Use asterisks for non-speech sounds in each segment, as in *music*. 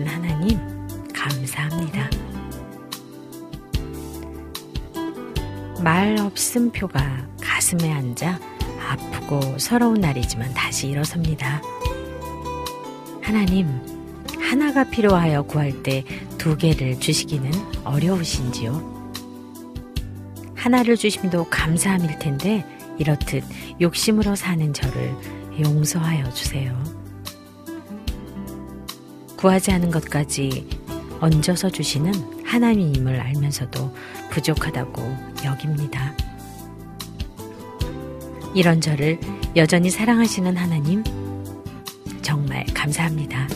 만드신 하나님, 감사합니다. 말 없음 표가 가슴에 앉아 아프고 서러운 날이지만 다시 일어섭니다. 하나님, 하나가 필요하여 구할 때 두 개를 주시기는 어려우신지요? 하나를 주심도 감사함일 텐데 이렇듯 욕심으로 사는 저를 용서하여 주세요. 구하지 않은 것까지 얹어서 주시는 하나님임을 알면서도 부족하다고 여깁니다. 이런 저를 여전히 사랑하시는 하나님, 정말 감사합니다.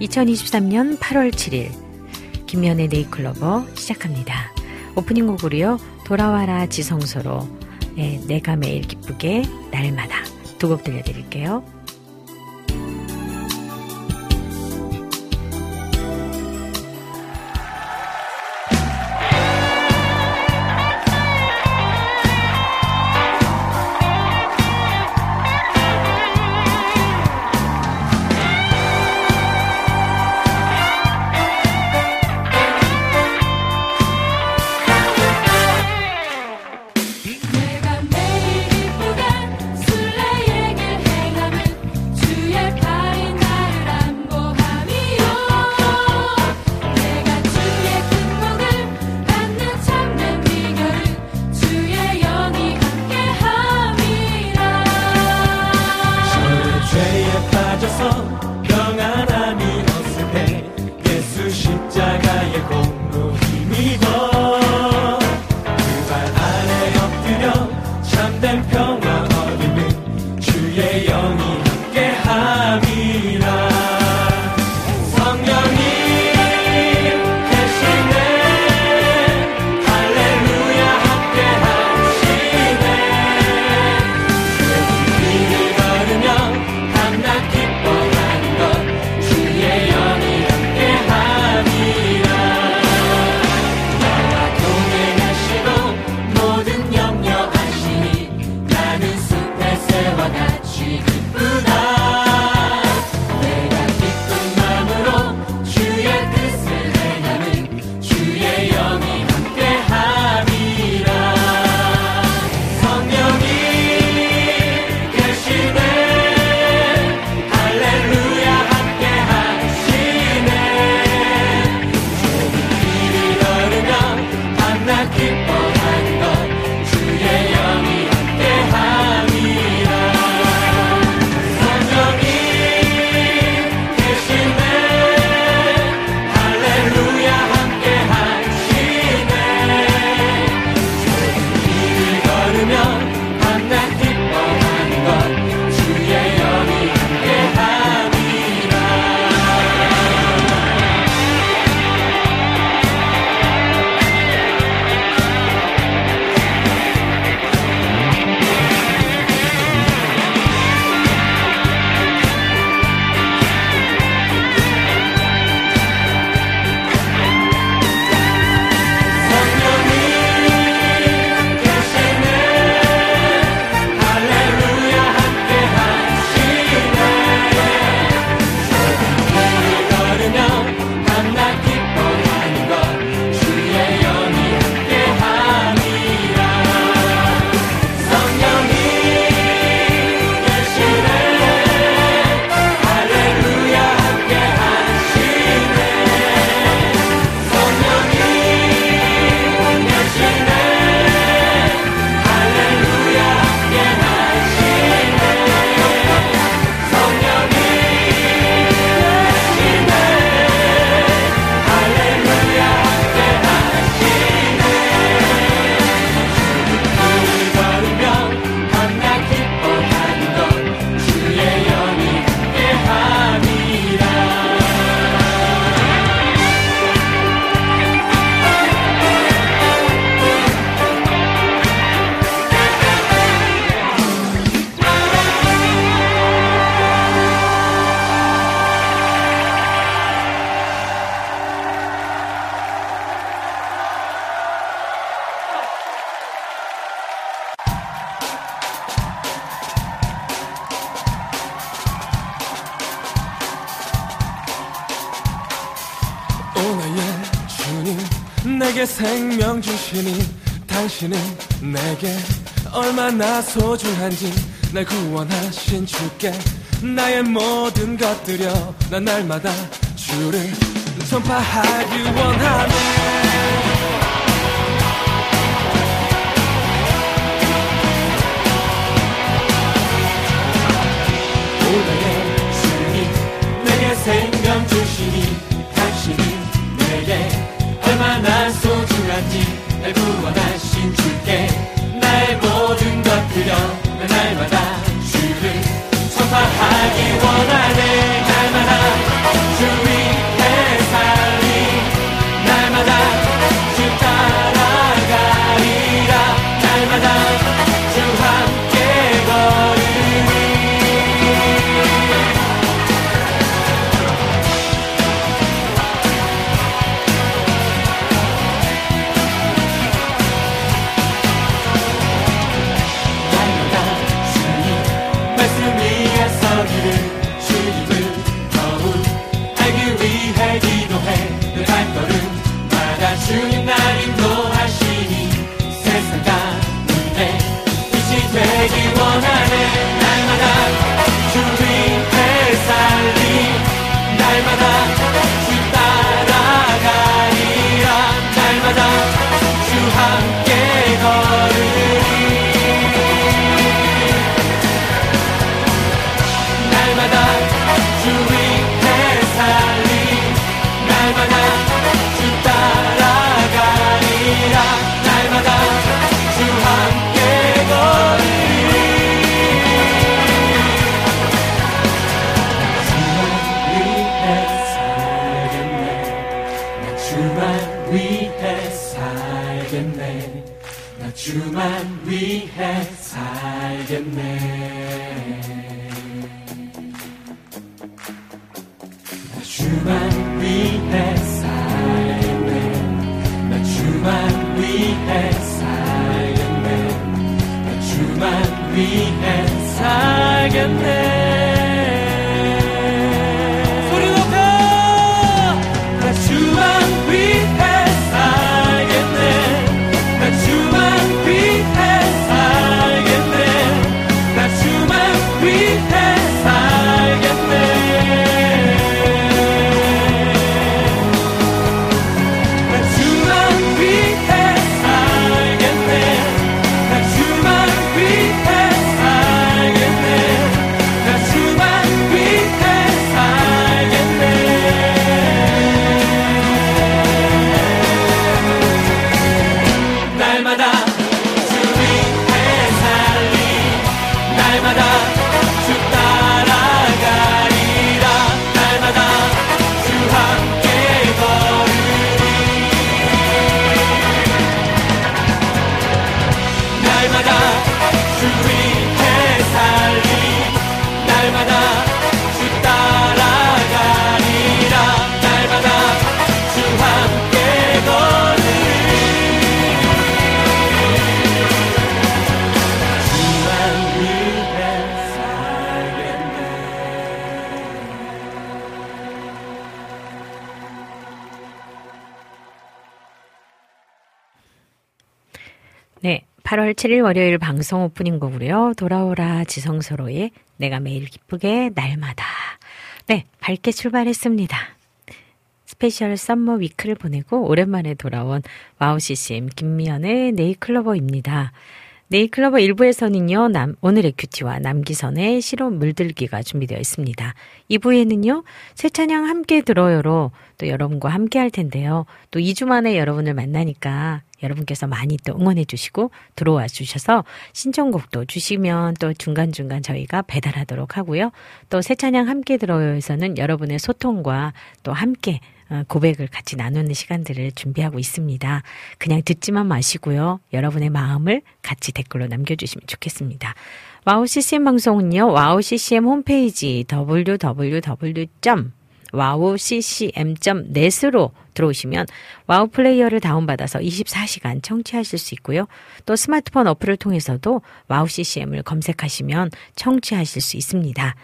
2023년 8월 7일 김연의 네이클로버 시작합니다. 오프닝 곡으로요. 돌아와라 지성소로 네, 내가 매일 기쁘게 날마다 두 곡 들려드릴게요. 소중한지 날 구원하신 주께 나의 모든 것들여 난 날마다 주를 전파하기 원하네. 생명 주시니 당신이 내게 얼마나 소중한지 날 구원하신 주께 선파 7일 월요일 방송 오프닝 곡으로요. 돌아오라 지성서로의 내가 매일 기쁘게 날마다. 네. 밝게 출발했습니다. Special Summer Week를 보내고 오랜만에 돌아온 와우 CCM 김미현의 네잎클로버입니다. 네잎클로버 1부에서는요, 남, 오늘의 QT와 남기선의 시로 물들기가 준비되어 있습니다. 2부에는요, 새 찬양 함께 들어요로 또 여러분과 함께 할 텐데요. 또 2주 만에 여러분을 만나니까 여러분께서 많이 또 응원해 주시고 들어와 주셔서 신청곡도 주시면 또 중간중간 저희가 배달하도록 하고요. 또 새 찬양 함께 들어요에서는 여러분의 소통과 또 함께 어, 고백을 같이 나누는 시간들을 준비하고 있습니다. 그냥 듣지만 마시고요. 여러분의 마음을 같이 댓글로 남겨주시면 좋겠습니다. 와우 CCM 방송은요. 와우 CCM 홈페이지 www. wowccm.net으로 들어오시면 와우 플레이어를 다운받아서 24시간 청취하실 수 있고요. 또 스마트폰 어플을 통해서도 와우 CCM을 검색하시면 청취하실 수 있습니다.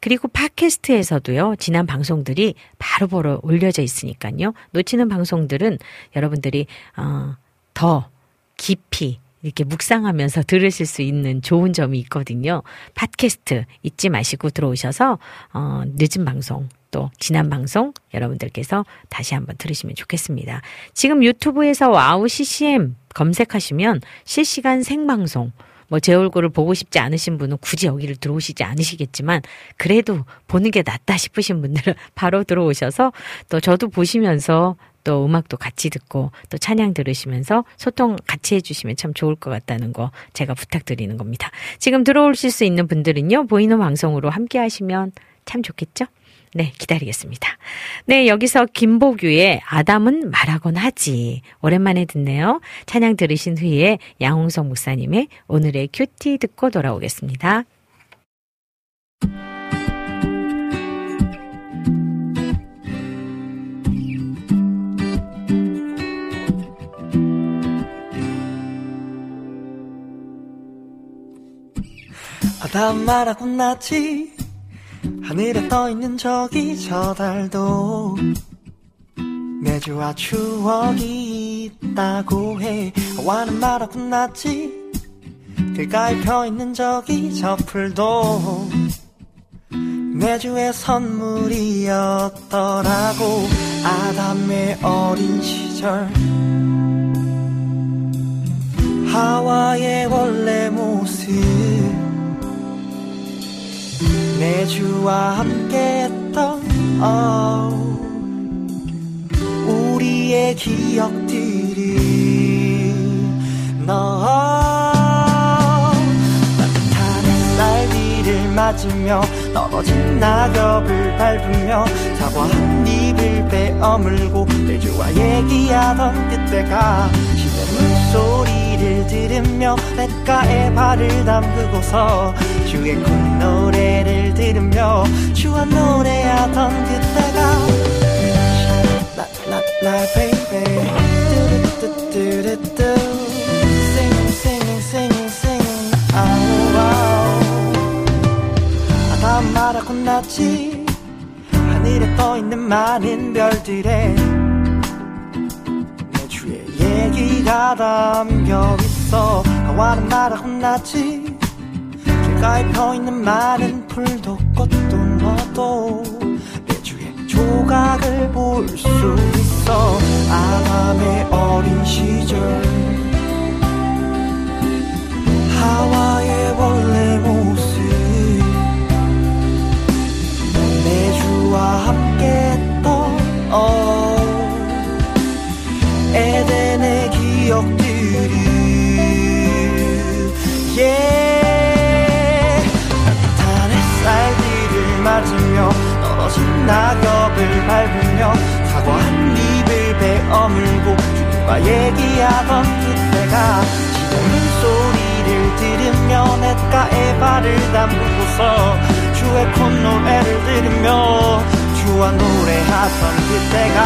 그리고 팟캐스트에서도요, 지난 방송들이 바로바로 올려져 있으니까요. 놓치는 방송들은 여러분들이, 어, 더 깊이 이렇게 묵상하면서 들으실 수 있는 좋은 점이 있거든요. 팟캐스트 잊지 마시고 들어오셔서, 어, 늦은 방송, 또 지난 방송 여러분들께서 다시 한번 들으시면 좋겠습니다. 지금 유튜브에서 와우 CCM 검색하시면 실시간 생방송 뭐 제 얼굴을 보고 싶지 않으신 분은 굳이 여기를 들어오시지 않으시겠지만 그래도 보는 게 낫다 싶으신 분들은 *laughs* 바로 들어오셔서 또 저도 보시면서 또 음악도 같이 듣고 또 찬양 들으시면서 소통 같이 해주시면 참 좋을 것 같다는 거 제가 부탁드리는 겁니다. 지금 들어오실 수 있는 분들은요 보이는 방송으로 함께 하시면 참 좋겠죠? 네, 기다리겠습니다. 네, 여기서 김보규의 아담은 말하곤 하지. 오랜만에 듣네요. 찬양 들으신 후에 양홍성 목사님의 오늘의 큐티 듣고 돌아오겠습니다. 아담 말하곤 나지 하늘에 떠있는 저기 저 달도 내주와 추억이 있다고 해. 와는 말하고 났지 길가에 펴있는 저기 저 풀도 내주의 선물이었더라고. 아담의 어린 시절 하와의 원래 모습 내주와 함께했던 oh, 우리의 기억들이 너 따뜻한 햇살 비를 맞으며 떨어진 낙엽을 밟으며 사과 한 입을 베어물고 내주와 얘기하던 그때가 물 소리를 들으며 냇가에 발을 담그고서 주의 콧노래를 들으며 주와 노래하던 그때가 나나나 baby. singing 아우 아우. 아담 말하고 났지. 하늘에 떠있는 많은 주의 얘기가 담겨 있어. 하와는 말하고 났지. 길가에 펴있는 많은 풀도 꽃도 너도 내 주의 조각을 볼 수 있어. 아담의 어린 시절. 하와의 원래 모습. 내 주와 함께 했던 oh, 에덴의 기억들이 yeah. 따뜻한 햇살들을 맞으며 떨어진 낙엽을 밟으며 사과 한 입을 베어물고 주님과 얘기하던 그때가 지금 소리를 들으며 냇가에 발을 담그고서 주의 콧노래를 들으며 주와 노래하던 그때가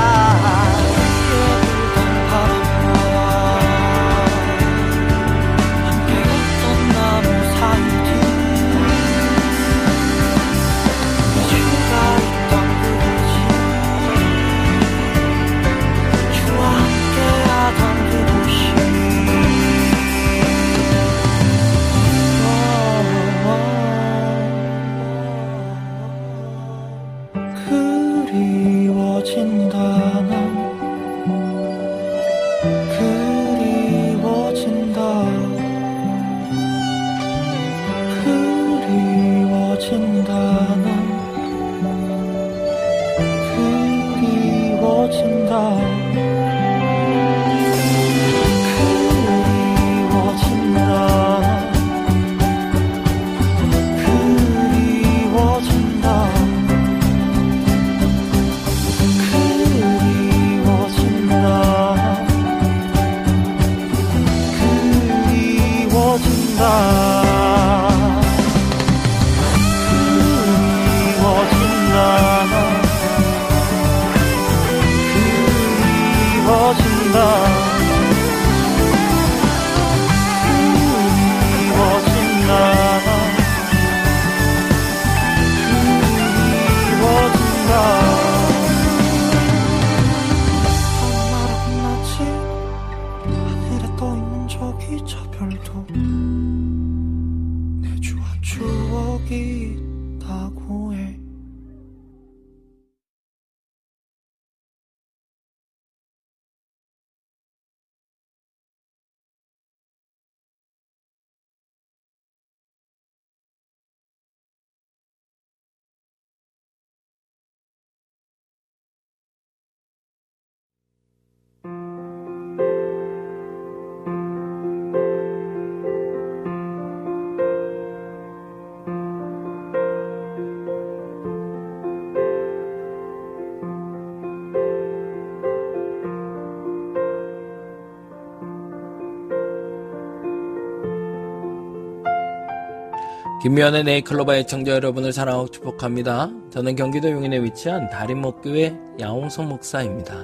김미연의 네이클로바 애청자 여러분을 사랑하고 축복합니다. 저는 경기도 용인에 위치한 다림목교회 야홍성 목사입니다.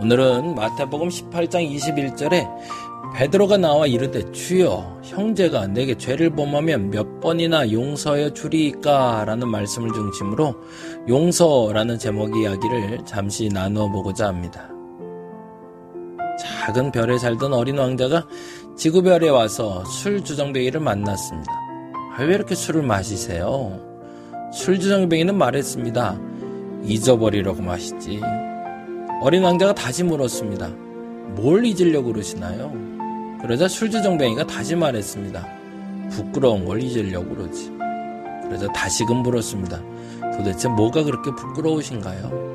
오늘은 마태복음 18장 21절에 베드로가 나와 이르되 주여 형제가 내게 죄를 범하면 몇 번이나 용서해 주리까 라는 말씀을 중심으로 용서라는 제목의 이야기를 잠시 나누어 보고자 합니다. 작은 별에 살던 어린 왕자가 지구별에 와서 술 주정뱅이를 만났습니다. 아, 왜 이렇게 술을 마시세요? 술 주정뱅이는 말했습니다. 잊어버리려고 마시지. 어린 왕자가 다시 물었습니다. 뭘 잊으려고 그러시나요? 그러자 술 주정뱅이가 다시 말했습니다. 부끄러운 걸 잊으려고 그러지. 그러자 다시금 물었습니다. 도대체 뭐가 그렇게 부끄러우신가요?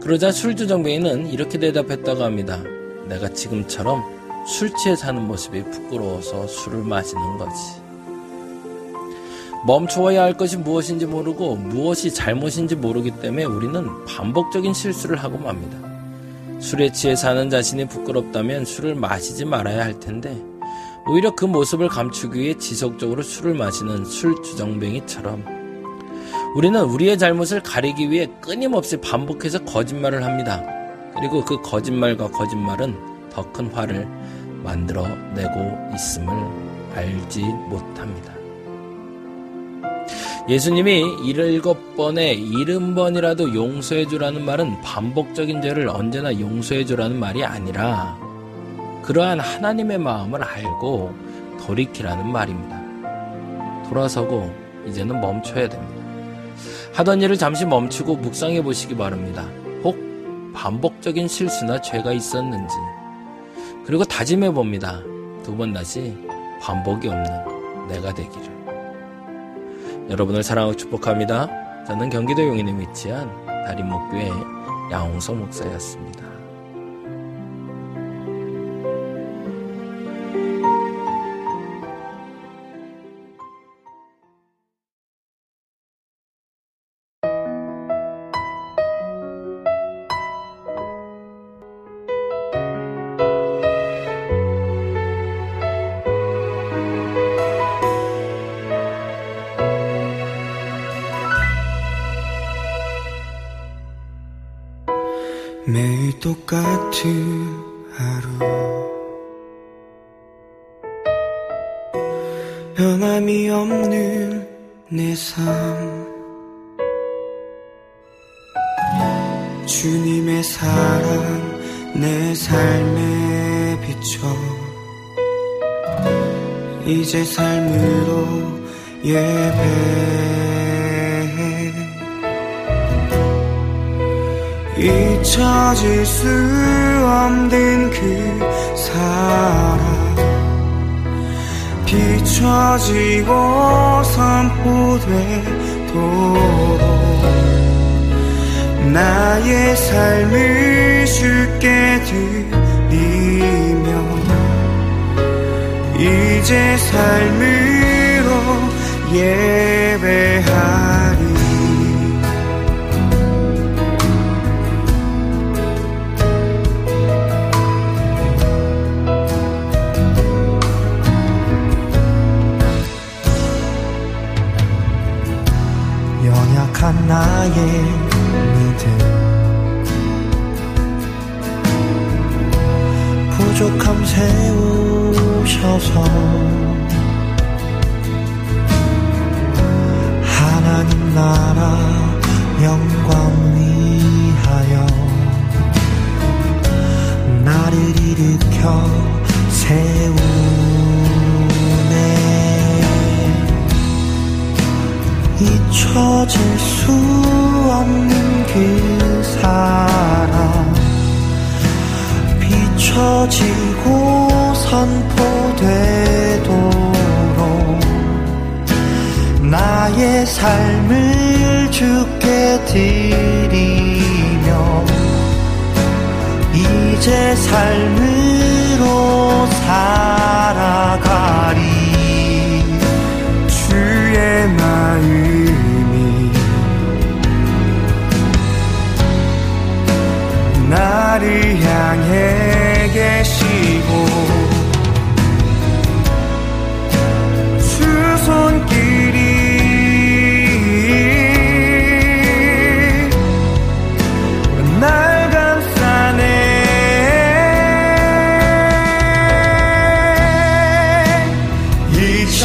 그러자 술주정뱅이는 이렇게 대답했다고 합니다. 내가 지금처럼 술 취해 사는 모습이 부끄러워서 술을 마시는 거지. 멈춰야 할 것이 무엇인지 모르고 무엇이 잘못인지 모르기 때문에 우리는 반복적인 실수를 하고 맙니다. 술에 취해 사는 자신이 부끄럽다면 술을 마시지 말아야 할 텐데 오히려 그 모습을 감추기 위해 지속적으로 술을 마시는 술 주정뱅이처럼 우리는 우리의 잘못을 가리기 위해 끊임없이 반복해서 거짓말을 합니다. 그리고 그 거짓말과 거짓말은 더 큰 화를 만들어내고 있음을 알지 못합니다. 예수님이 일곱 번에 일흔 번이라도 용서해주라는 말은 반복적인 죄를 언제나 용서해주라는 말이 아니라 그러한 하나님의 마음을 알고 돌이키라는 말입니다. 돌아서고 이제는 멈춰야 됩니다. 하던 일을 잠시 멈추고 묵상해 보시기 바랍니다. 혹 반복적인 실수나 죄가 있었는지 그리고 다짐해 봅니다. 두 번 다시 반복이 없는 내가 되기를. 여러분을 사랑하고 축복합니다. 저는 경기도 용인에 위치한 다림목교회 양홍석 목사였습니다.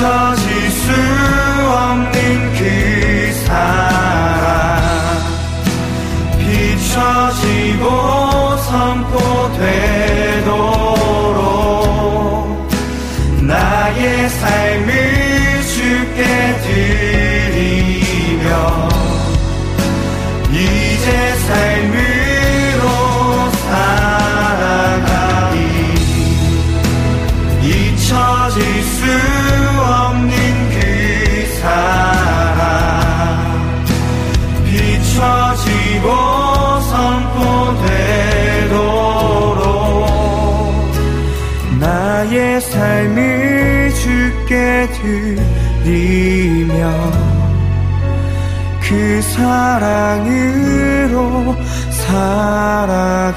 잊 사랑으로 살아가리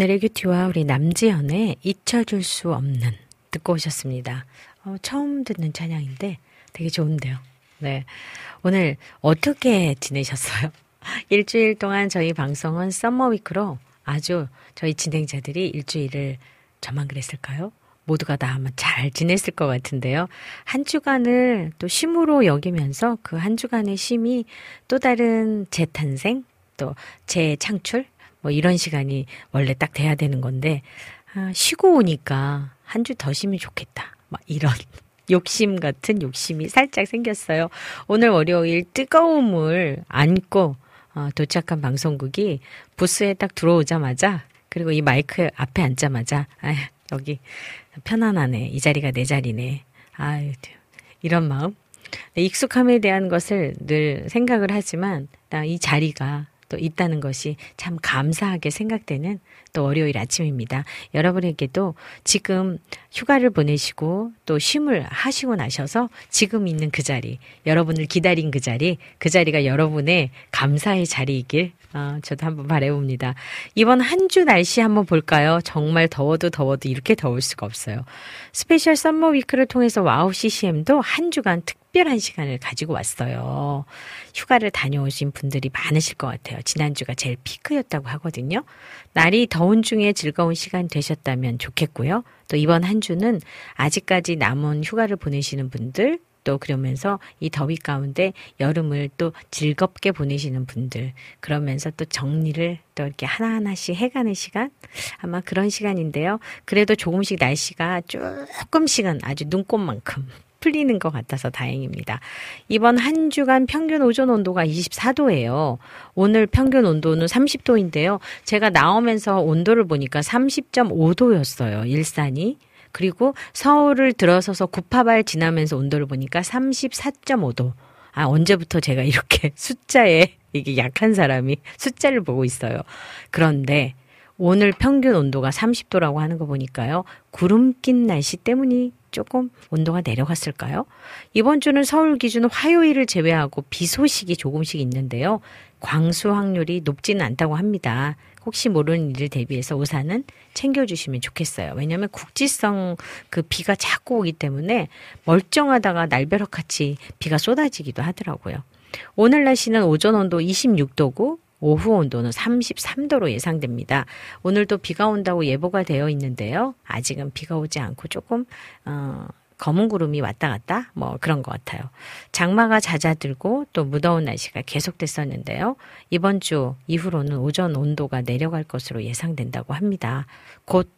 오늘의 큐티와 우리 남지연의 잊혀줄 수 없는 듣고 오셨습니다. 어, 처음 듣는 찬양인데 되게 좋은데요. 네. 오늘 어떻게 지내셨어요? *laughs* 일주일 동안 저희 방송은 썸머 위크로 아주 저희 진행자들이 일주일을 저만 그랬을까요? 모두가 다 아마 잘 지냈을 것 같은데요. 한 주간을 또 쉼으로 여기면서 그 한 주간의 쉼이 또 다른 재탄생, 또 재창출, 뭐 이런 시간이 원래 딱 돼야 되는 건데, 아, 쉬고 오니까 한 주 더 쉬면 좋겠다. 막 이런 *laughs* 욕심 같은 욕심이 살짝 생겼어요. 오늘 월요일 뜨거움을 안고 어, 도착한 방송국이 부스에 딱 들어오자마자 그리고 이 마이크 앞에 앉자마자 아 여기 편안하네. 이 자리가 내 자리네. 아유, 이런 마음. 네, 익숙함에 대한 것을 늘 생각을 하지만 이 자리가 또 있다는 것이 참 감사하게 생각되는 또 월요일 아침입니다. 여러분에게도 지금 휴가를 보내시고 또 쉼을 하시고 나셔서 지금 있는 그 자리, 여러분을 기다린 그 자리, 그 자리가 여러분의 감사의 자리이길 어, 저도 한번 바래봅니다. 이번 한 주 날씨 한번 볼까요? 정말 더워도 더워도 이렇게 더울 수가 없어요. Special Summer Week를 통해서 와우 CCM도 한 주간 특별한 시간을 가지고 왔어요. 휴가를 다녀오신 분들이 많으실 것 같아요. 지난주가 제일 피크였다고 하거든요. 날이 더운 중에 즐거운 시간 되셨다면 좋겠고요. 또 이번 한 주는 아직까지 남은 휴가를 보내시는 분들, 또 그러면서 이 더위 가운데 여름을 또 즐겁게 보내시는 분들 그러면서 또 정리를 또 이렇게 하나하나씩 해가는 시간 아마 그런 시간인데요. 그래도 조금씩 날씨가 조금씩은 아주 눈꽃만큼 풀리는 것 같아서 다행입니다. 이번 한 주간 평균 오존 온도가 24도예요. 오늘 평균 온도는 30도인데요. 제가 나오면서 온도를 보니까 30.5도였어요. 일산이. 그리고 서울을 들어서서 구파발 지나면서 온도를 보니까 34.5도. 아, 언제부터 제가 이렇게 *laughs* 숫자에 이게 약한 사람이 숫자를 보고 있어요. 그런데 오늘 평균 온도가 30도라고 하는 거 보니까요. 구름 낀 날씨 때문이 조금 온도가 내려갔을까요? 이번 주는 서울 기준 화요일을 제외하고 비 소식이 조금씩 있는데요. 광수 확률이 높지는 않다고 합니다. 혹시 모르는 일을 대비해서 우산은 챙겨주시면 좋겠어요. 왜냐하면 국지성 그 비가 자꾸 오기 때문에 멀쩡하다가 날벼락 같이 비가 쏟아지기도 하더라고요. 오늘 날씨는 오전 온도 26도고 오후 온도는 33도로 예상됩니다. 오늘도 비가 온다고 예보가 되어 있는데요. 아직은 비가 오지 않고 조금 어, 검은 구름이 왔다 갔다 뭐 그런 것 같아요. 장마가 잦아들고 또 무더운 날씨가 계속됐었는데요. 이번 주 이후로는 오전 온도가 내려갈 것으로 예상된다고 합니다. 곧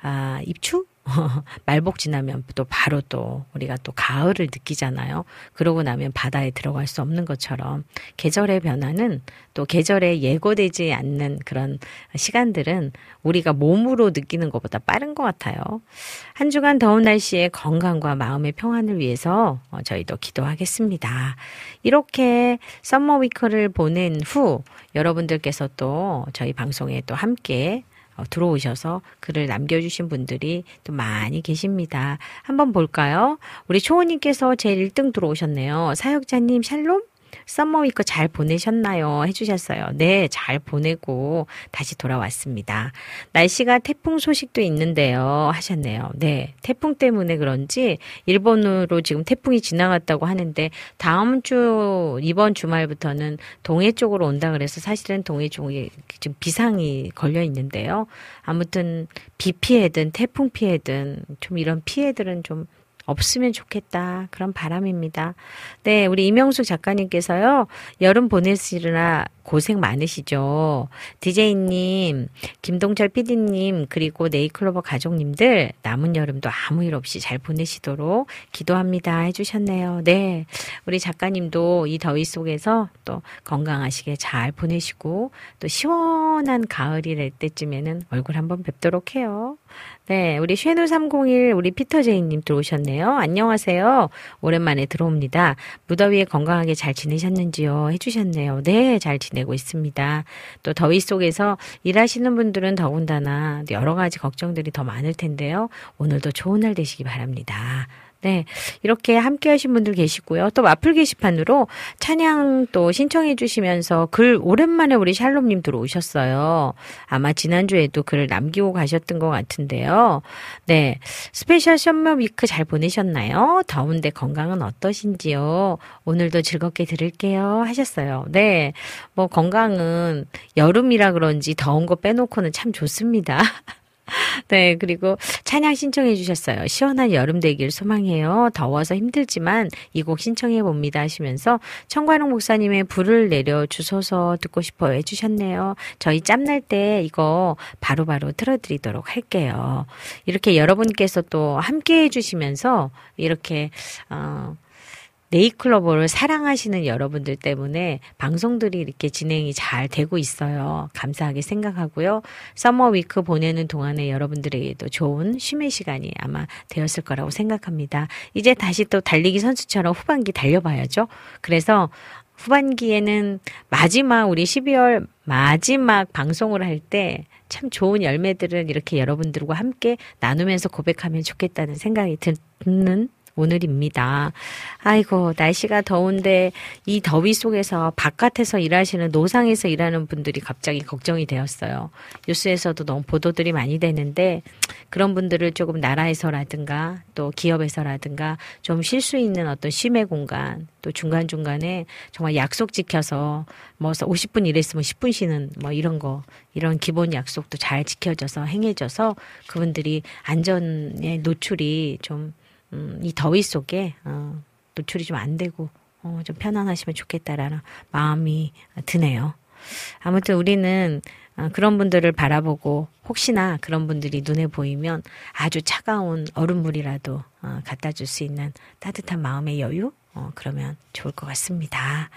아, 입추? *laughs* 말복 지나면 또 바로 또 우리가 또 가을을 느끼잖아요. 그러고 나면 바다에 들어갈 수 없는 것처럼 계절의 변화는 또 계절에 예고되지 않는 그런 시간들은 우리가 몸으로 느끼는 것보다 빠른 것 같아요. 한 주간 더운 날씨에 건강과 마음의 평안을 위해서 어, 저희도 기도하겠습니다. 이렇게 썸머 위크를 보낸 후 여러분들께서 또 저희 방송에 또 함께 어, 들어오셔서 글을 남겨주신 분들이 또 많이 계십니다. 한번 볼까요? 우리 초호님께서 제일 1등 들어오셨네요. 사역자님 샬롬? Summer Week 잘 보내셨나요? 해주셨어요. 네, 잘 보내고 다시 돌아왔습니다. 날씨가 태풍 소식도 있는데요. 하셨네요. 네, 태풍 때문에 그런지 일본으로 지금 태풍이 지나갔다고 하는데 다음 주 이번 주말부터는 동해 쪽으로 온다 그래서 사실은 동해 쪽에 지금 비상이 걸려 있는데요. 아무튼 비 피해든 태풍 피해든 좀 이런 피해들은 좀 없으면 좋겠다. 그런 바람입니다. 네, 우리 이명숙 작가님께서요, 여름 보내시느라 고생 많으시죠. 디제이님, 김동철 PD님, 그리고 네이클로버 가족님들, 남은 여름도 아무 일 없이 잘 보내시도록 기도합니다. 해주셨네요. 네. 우리 작가님도 이 더위 속에서 또 건강하시게 잘 보내시고, 또 시원한 가을이 될 때쯤에는 얼굴 한번 뵙도록 해요. 네, 우리 쉐누301 우리 피터제이님 들어오셨네요. 안녕하세요. 오랜만에 들어옵니다. 무더위에 건강하게 잘 지내셨는지요? 해주셨네요. 네, 잘 지내고 있습니다. 또 더위 속에서 일하시는 분들은 더군다나 여러 가지 걱정들이 더 많을 텐데요. 오늘도 좋은 날 되시기 바랍니다. 네. 이렇게 함께 하신 분들 계시고요. 또 마플 게시판으로 찬양 또 신청해 주시면서 글 오랜만에 우리 샬롬님 들어오셨어요. 아마 지난주에도 글을 남기고 가셨던 것 같은데요. 네. Special Summer Week 잘 보내셨나요? 더운데 건강은 어떠신지요? 오늘도 즐겁게 들을게요. 하셨어요. 네. 뭐 건강은 여름이라 그런지 더운 거 빼놓고는 참 좋습니다. *laughs* *laughs* 네, 그리고 찬양 신청해 주셨어요. 시원한 여름 되길 소망해요. 더워서 힘들지만 이 곡 신청해 봅니다 하시면서 청관홍 목사님의 불을 내려 주소서 듣고 싶어 해 주셨네요. 저희 짬날 때 이거 바로바로 바로 틀어드리도록 할게요. 이렇게 여러분께서 또 함께 해 주시면서 이렇게 어 네이클로버를 사랑하시는 여러분들 때문에 방송들이 이렇게 진행이 잘 되고 있어요. 감사하게 생각하고요. 서머 위크 보내는 동안에 여러분들에게도 좋은 쉼의 시간이 아마 되었을 거라고 생각합니다. 이제 다시 또 달리기 선수처럼 후반기 달려봐야죠. 그래서 후반기에는 마지막 우리 12월 마지막 방송을 할 때 참 좋은 열매들을 이렇게 여러분들과 함께 나누면서 고백하면 좋겠다는 생각이 드는 오늘입니다. 아이고, 날씨가 더운데 이 더위 속에서 바깥에서 일하시는 노상에서 일하는 분들이 갑자기 걱정이 되었어요. 뉴스에서도 너무 보도들이 많이 되는데 그런 분들을 조금 나라에서라든가 또 기업에서라든가 좀 쉴 수 있는 어떤 쉼의 공간 또 중간중간에 정말 약속 지켜서 뭐 50분 일했으면 10분 쉬는 뭐 이런 거 이런 기본 약속도 잘 지켜져서 행해져서 그분들이 안전에 노출이 좀 음, 이 더위 속에 어, 노출이 좀 안 되고 어, 좀 편안하시면 좋겠다라는 마음이 드네요. 아무튼 우리는 어, 그런 분들을 바라보고 혹시나 그런 분들이 눈에 보이면 아주 차가운 얼음물이라도 어, 갖다 줄 수 있는 따뜻한 마음의 여유 어, 그러면 좋을 것 같습니다.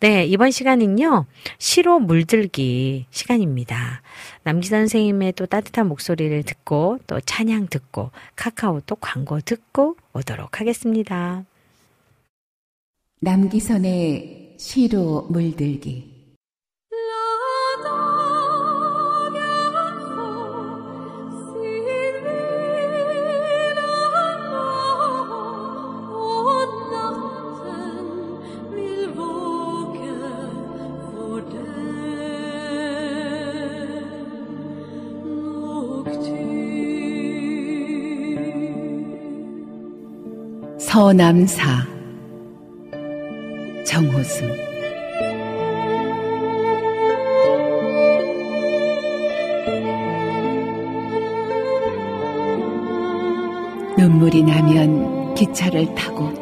네, 이번 시간은요, 시로 물들기 시간입니다. 남기 선생님의 또 따뜻한 목소리를 듣고, 또 찬양 듣고, 카카오톡 광고 듣고 오도록 하겠습니다. 남기선의 시로 물들기 서남사 정호승 눈물이 나면 기차를 타고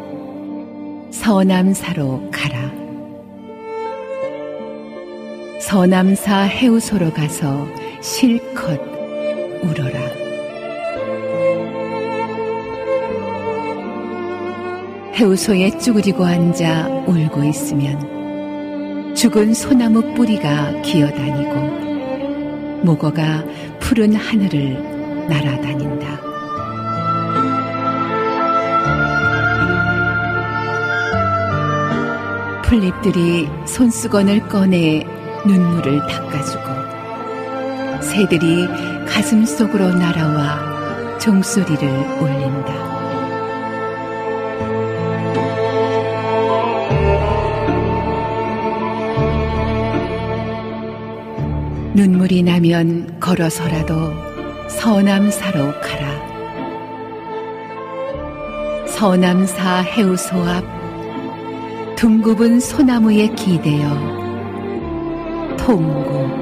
서남사로 가라. 서남사 해우소로 가서 실컷 울어라. 해우소에 쭈그리고 앉아 울고 있으면 죽은 소나무 뿌리가 기어다니고 목어가 푸른 하늘을 날아다닌다. 풀잎들이 손수건을 꺼내 눈물을 닦아주고 새들이 가슴 속으로 날아와 종소리를 울린다. 눈물이 나면 걸어서라도 서남사로 가라. 서남사 해우소 앞 둥굽은 소나무에 기대어 통곡.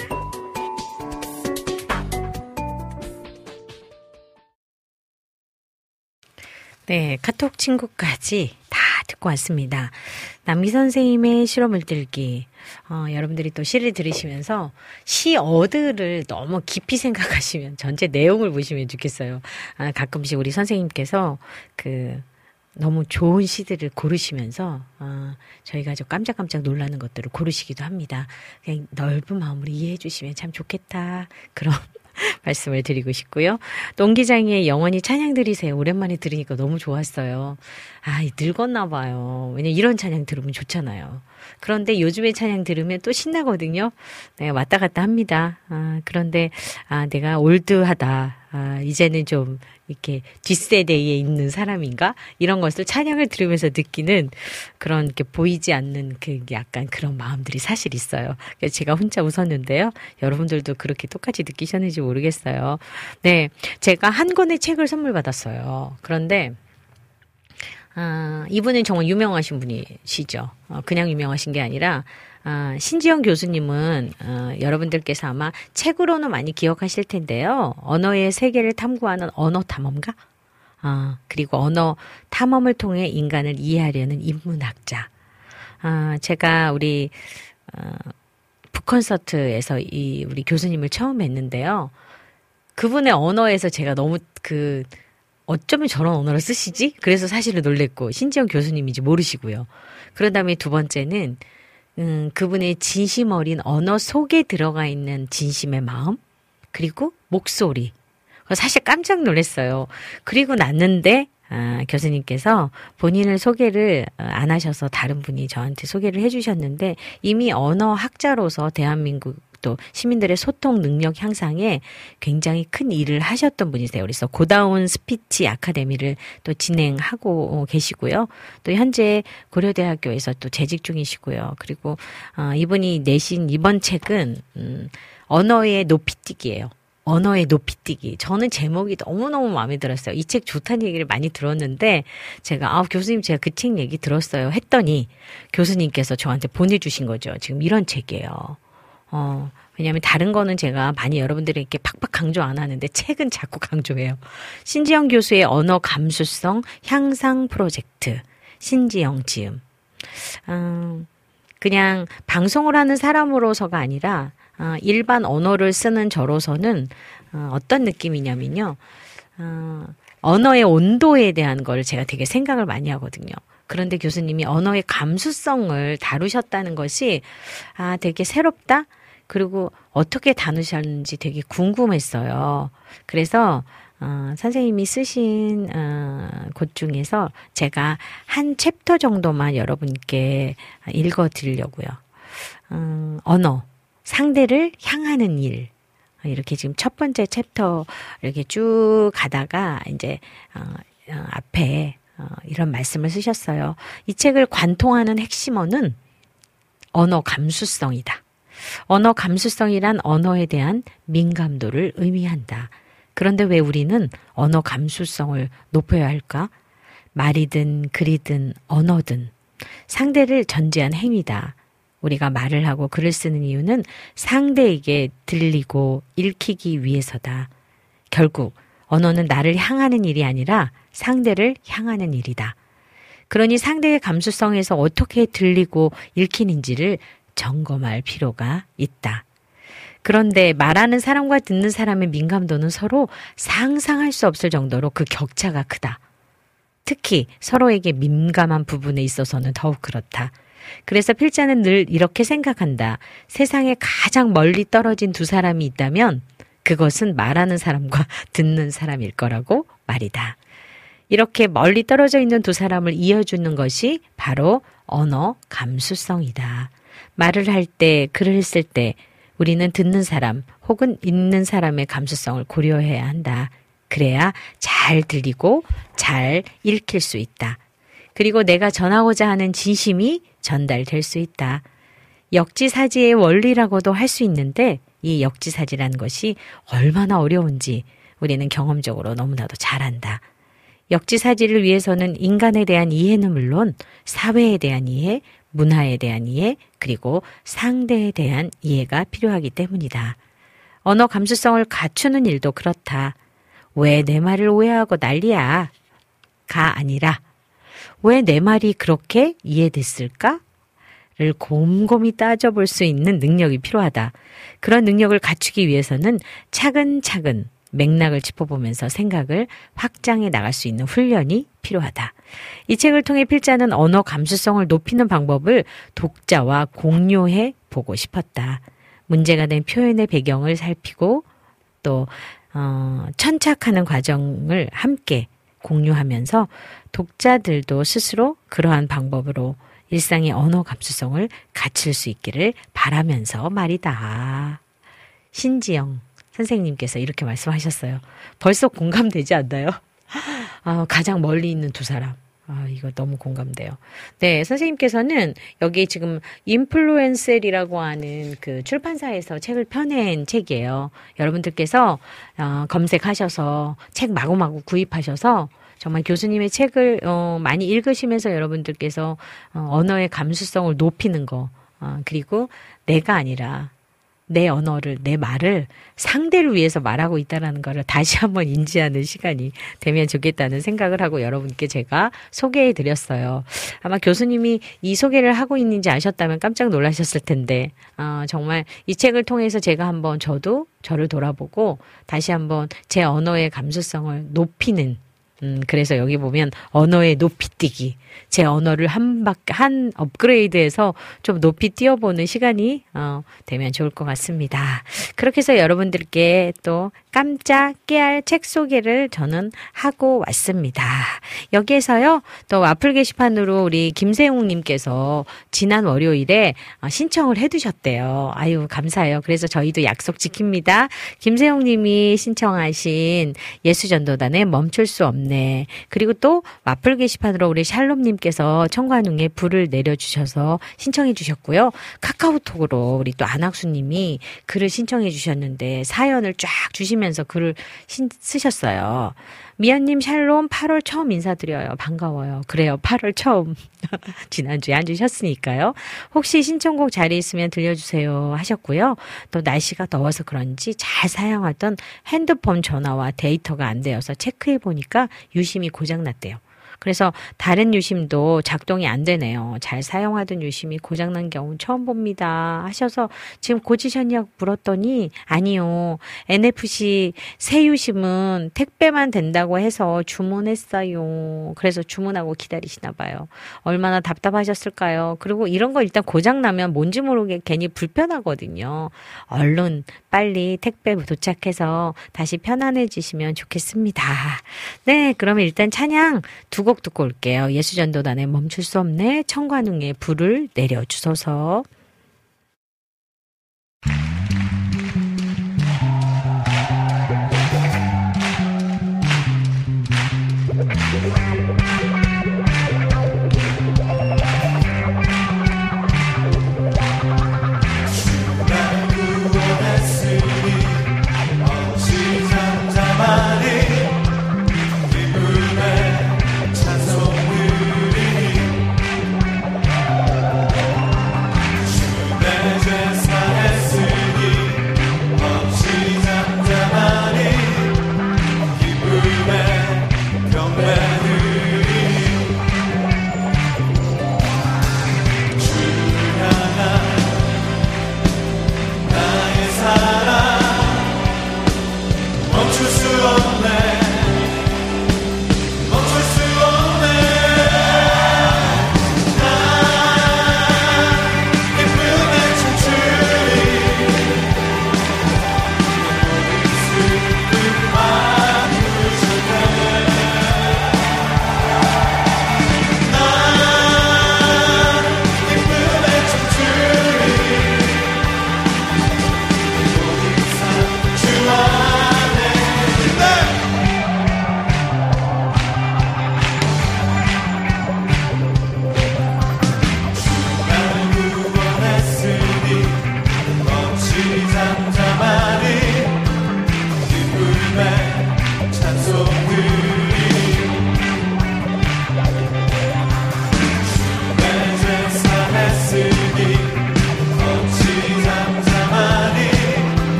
네, 카톡 친구까지 다 듣고 왔습니다. 남기 선생님의 실험을 들기. 어, 여러분들이 또 시를 들으시면서 시 어들을 너무 깊이 생각하시면 전체 내용을 보시면 좋겠어요. 아, 가끔씩 우리 선생님께서 그 너무 좋은 시들을 고르시면서 어, 저희가 좀 깜짝깜짝 놀라는 것들을 고르시기도 합니다. 그냥 넓은 마음으로 이해해 주시면 참 좋겠다. 그런 *laughs* 말씀을 드리고 싶고요. 농기장에 영원히 찬양 들이세요. 오랜만에 들으니까 너무 좋았어요. 아, 늙었나 봐요. 왜냐 이런 찬양 들으면 좋잖아요. 그런데 요즘에 찬양 들으면 또 신나거든요. 네, 왔다 갔다 합니다. 아, 그런데 아, 내가 올드하다. 아, 이제는 좀 이렇게 뒷세대에 있는 사람인가? 이런 것을 찬양을 들으면서 느끼는 그런 게 보이지 않는 그 약간 그런 마음들이 사실 있어요. 그래서 제가 혼자 웃었는데요. 여러분들도 그렇게 똑같이 느끼셨는지 모르겠어요. 네. 제가 한 권의 책을 선물 받았어요. 그런데 아, 이분은 정말 유명하신 분이시죠. 어, 그냥 유명하신 게 아니라 아, 신지영 교수님은 어, 여러분들께서 아마 책으로는 많이 기억하실 텐데요. 언어의 세계를 탐구하는 언어 탐험가? 아, 그리고 언어 탐험을 통해 인간을 이해하려는 인문학자. 아, 제가 우리 어, 북콘서트에서 이 우리 교수님을 처음 뵀는데요. 그분의 언어에서 제가 너무 그 어쩌면 저런 언어를 쓰시지? 그래서 사실을 놀랬고 신지영 교수님인지 모르시고요. 그런 다음에 두 번째는 음, 그분의 진심 어린 언어 속에 들어가 있는 진심의 마음 그리고 목소리. 사실 깜짝 놀랐어요. 그리고 났는데 아, 교수님께서 본인을 소개를 어, 안 하셔서 다른 분이 저한테 소개를 해주셨는데 이미 언어 학자로서 대한민국 또 시민들의 소통 능력 향상에 굉장히 큰 일을 하셨던 분이세요. 그래서 고다운 스피치 아카데미를 또 진행하고 계시고요. 또 현재 고려대학교에서 또 재직 중이시고요. 그리고 어, 이분이 내신 이번 책은 음, 언어의 높이뛰기예요. 언어의 높이뛰기. 저는 제목이 너무너무 마음에 들었어요. 이 책 좋다는 얘기를 많이 들었는데 제가 아 교수님 제가 그 책 얘기 들었어요 했더니 교수님께서 저한테 보내주신 거죠. 지금 이런 책이에요. 어, 왜냐하면 다른 거는 제가 많이 여러분들에게 팍팍 강조 안 하는데 책은 자꾸 *laughs* 강조해요. 신지영 교수의 언어 감수성 향상 프로젝트. 신지영 지음. 음, 그냥 방송을 하는 사람으로서가 아니라 어, 일반 언어를 쓰는 저로서는 어, 어떤 느낌이냐면요. 어, 언어의 온도에 대한 걸 제가 되게 생각을 많이 하거든요. 그런데 교수님이 언어의 감수성을 다루셨다는 것이 아 되게 새롭다. 그리고 어떻게 다루셨는지 되게 궁금했어요. 그래서 어, 선생님이 쓰신 어, 곳 중에서 제가 한 챕터 정도만 여러분께 읽어 드리려고요. 음, 언어, 상대를 향하는 일. 이렇게 지금 첫 번째 챕터 이렇게 쭉 가다가 이제 어, 어, 앞에 어, 이런 말씀을 쓰셨어요. 이 책을 관통하는 핵심어는 언어 감수성이다. 언어 감수성이란 언어에 대한 민감도를 의미한다. 그런데 왜 우리는 언어 감수성을 높여야 할까? 말이든 글이든 언어든 상대를 전제한 행위다. 우리가 말을 하고 글을 쓰는 이유는 상대에게 들리고 읽히기 위해서다. 결국 언어는 나를 향하는 일이 아니라 상대를 향하는 일이다. 그러니 상대의 감수성에서 어떻게 들리고 읽히는지를 점검할 필요가 있다. 그런데 말하는 사람과 듣는 사람의 민감도는 서로 상상할 수 없을 정도로 그 격차가 크다. 특히 서로에게 민감한 부분에 있어서는 더욱 그렇다. 그래서 필자는 늘 이렇게 생각한다. 세상에 가장 멀리 떨어진 두 사람이 있다면 그것은 말하는 사람과 *laughs* 듣는 사람일 거라고 말이다. 이렇게 멀리 떨어져 있는 두 사람을 이어주는 것이 바로 언어 감수성이다. 말을 할 때, 글을 쓸 때, 우리는 듣는 사람 혹은 읽는 사람의 감수성을 고려해야 한다. 그래야 잘 들리고 잘 읽힐 수 있다. 그리고 내가 전하고자 하는 진심이 전달될 수 있다. 역지사지의 원리라고도 할 수 있는데 이 역지사지라는 것이 얼마나 어려운지 우리는 경험적으로 너무나도 잘 안다. 역지사지를 위해서는 인간에 대한 이해는 물론 사회에 대한 이해, 문화에 대한 이해, 그리고 상대에 대한 이해가 필요하기 때문이다. 언어 감수성을 갖추는 일도 그렇다. 왜 내 말을 오해하고 난리야? 가 아니라 왜 내 말이 그렇게 이해됐을까? 를 곰곰이 따져볼 수 있는 능력이 필요하다. 그런 능력을 갖추기 위해서는 차근차근 맥락을 짚어보면서 생각을 확장해 나갈 수 있는 훈련이 필요하다. 이 책을 통해 필자는 언어 감수성을 높이는 방법을 독자와 공유해 보고 싶었다. 문제가 된 표현의 배경을 살피고 또 어, 천착하는 과정을 함께 공유하면서 독자들도 스스로 그러한 방법으로 일상의 언어 감수성을 갖출 수 있기를 바라면서 말이다. 신지영 선생님께서 이렇게 말씀하셨어요. 벌써 공감되지 않나요? 아, 가장 멀리 있는 두 사람. 아, 이거 너무 공감돼요. 네, 선생님께서는 여기 지금 인플루엔셀이라고 하는 그 출판사에서 책을 펴낸 책이에요. 여러분들께서 어, 검색하셔서 책 마구마구 구입하셔서 정말 교수님의 책을 어, 많이 읽으시면서 여러분들께서 어, 언어의 감수성을 높이는 거 어, 그리고 내가 아니라 내 언어를, 내 말을 상대를 위해서 말하고 있다라는 것을 다시 한번 인지하는 시간이 되면 좋겠다는 생각을 하고 여러분께 제가 소개해 드렸어요. 아마 교수님이 이 소개를 하고 있는지 아셨다면 깜짝 놀라셨을 텐데, 어, 정말 이 책을 통해서 제가 한번 저도 저를 돌아보고 다시 한번 제 언어의 감수성을 높이는 음, 그래서 여기 보면 언어의 높이 뛰기. 제 언어를 한 박, 한 업그레이드해서 좀 높이 뛰어보는 시간이, 어, 되면 좋을 것 같습니다. 그렇게 해서 여러분들께 또 깜짝 깨알 책 소개를 저는 하고 왔습니다. 여기에서요, 또 와플 게시판으로 우리 김세웅님께서 지난 월요일에 어, 신청을 해두셨대요. 아유, 감사해요. 그래서 저희도 약속 지킵니다. 김세웅님이 신청하신 예수전도단의 멈출 수 없 네. 그리고 또 와플 게시판으로 우리 샬롬님께서 청관웅에 불을 내려주셔서 신청해 주셨고요. 카카오톡으로 우리 또 안학수님이 글을 신청해 주셨는데 사연을 쫙 주시면 하시면서 글을 신, 쓰셨어요. 미연님 샬롬 8월 처음 인사드려요. 반가워요. 그래요. 8월 처음. *laughs* 지난주에 앉으셨으니까요. 혹시 신청곡 자리 있으면 들려주세요 하셨고요. 또 날씨가 더워서 그런지 잘 사용하던 핸드폰 전화와 데이터가 안 되어서 체크해 보니까 유심히 고장났대요. 그래서 다른 유심도 작동이 안 되네요. 잘 사용하던 유심이 고장난 경우 처음 봅니다. 하셔서 지금 고치셨냐고 물었더니 아니요. NFC 새 유심은 택배만 된다고 해서 주문했어요. 그래서 주문하고 기다리시나 봐요. 얼마나 답답하셨을까요? 그리고 이런 거 일단 고장 나면 뭔지 모르게 괜히 불편하거든요. 얼른 빨리 택배 도착해서 다시 편안해지시면 좋겠습니다. 네, 그러면 일단 찬양 두곡 곡 듣고 올게요. 예수전도단의 멈출 수 없네 청관웅의 불을 내려주소서.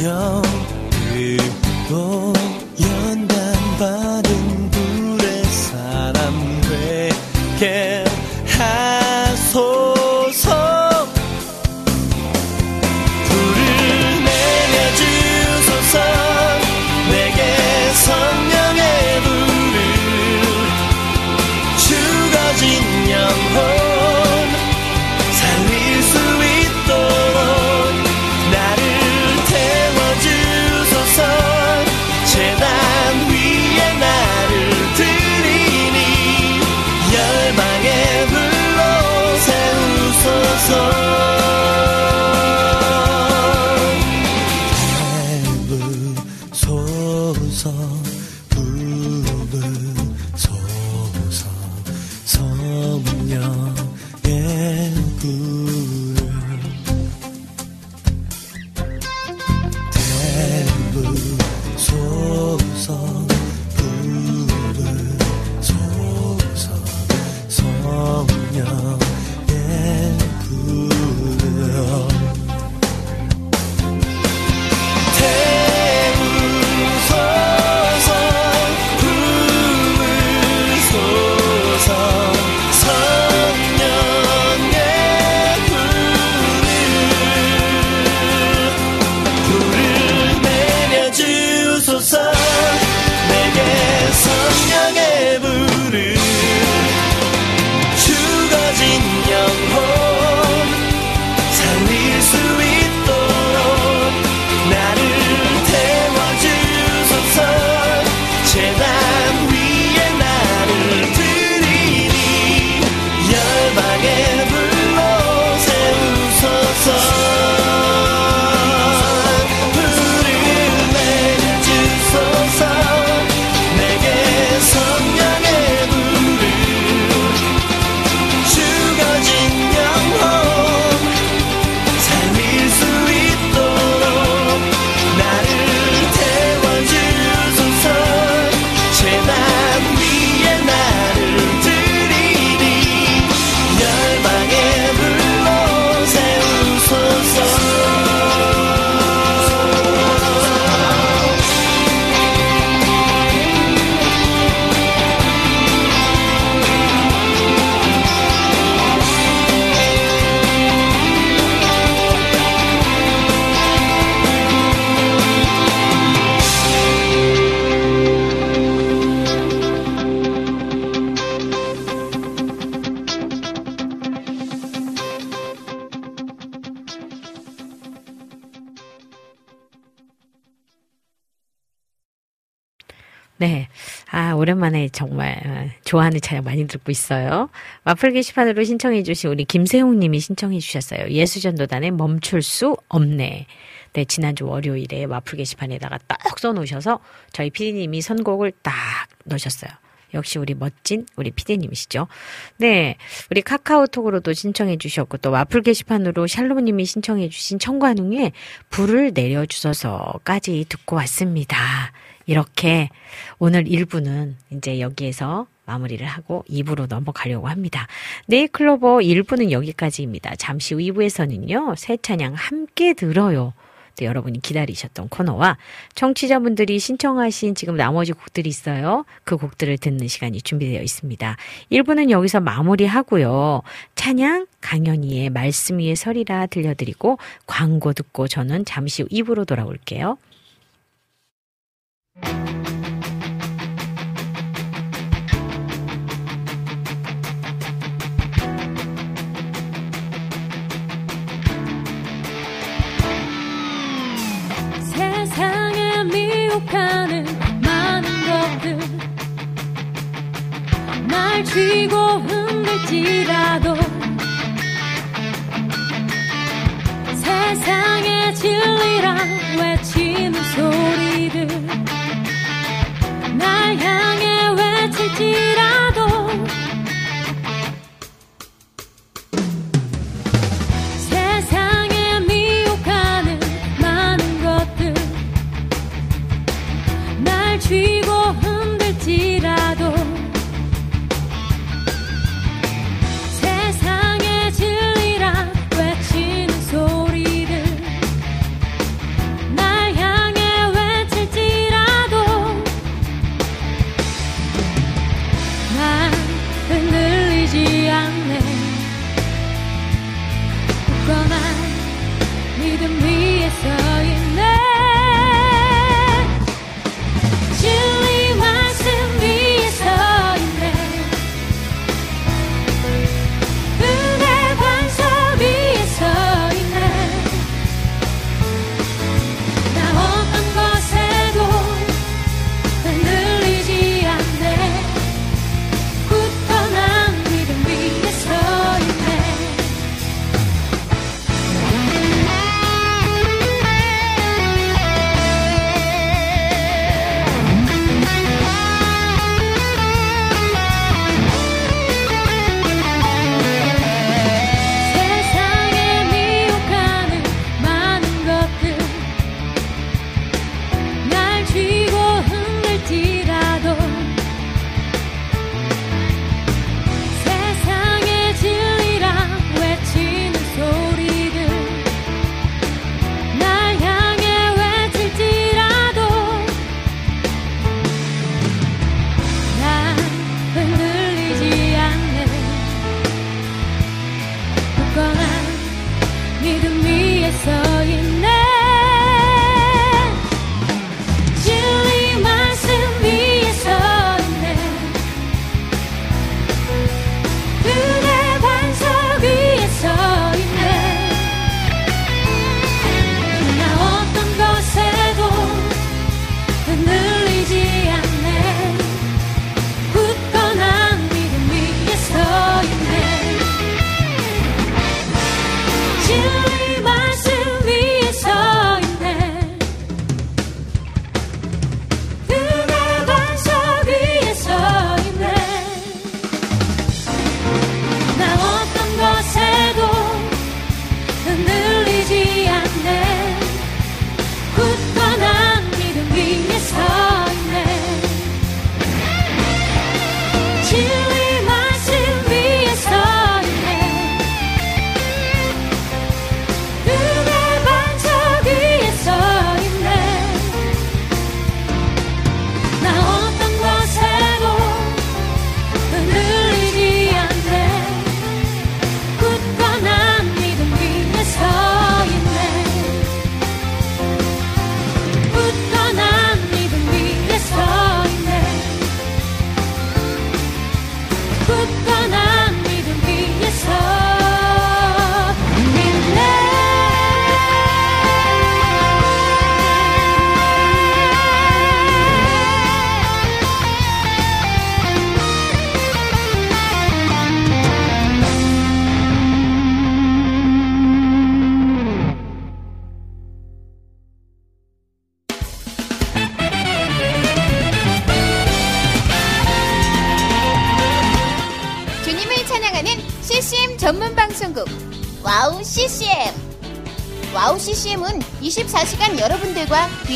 鸟语多 좋아하는 차량 많이 듣고 있어요. 와플 게시판으로 신청해 주신 우리 김세용 님이 신청해 주셨어요. 예수전도단에 멈출 수 없네. 네, 지난주 월요일에 와플 게시판에다가 딱 써놓으셔서 저희 피디님이 선곡을 딱 넣으셨어요. 역시 우리 멋진 우리 피디님이시죠. 네. 우리 카카오톡으로도 신청해 주셨고 또 와플 게시판으로 샬롬님이 신청해 주신 청관웅에 불을 내려주셔서까지 듣고 왔습니다. 이렇게 오늘 1부는 이제 여기에서 마무리를 하고 2부로 넘어가려고 합니다. 네, 클로버 1부는 여기까지입니다. 잠시 후 2부에서는요, 새 찬양 함께 들어요. 네, 여러분이 기다리셨던 코너와 청취자분들이 신청하신 지금 나머지 곡들이 있어요. 그 곡들을 듣는 시간이 준비되어 있습니다. 1부는 여기서 마무리하고요. 찬양 강연이의 말씀 위의 설이라 들려드리고 광고 듣고 저는 잠시 후 2부로 돌아올게요. 세상에 미혹하는 많은 것들. 날 쥐고 흔들지라도. 세상의 진리라 외치는 소리들 날 향해 외칠지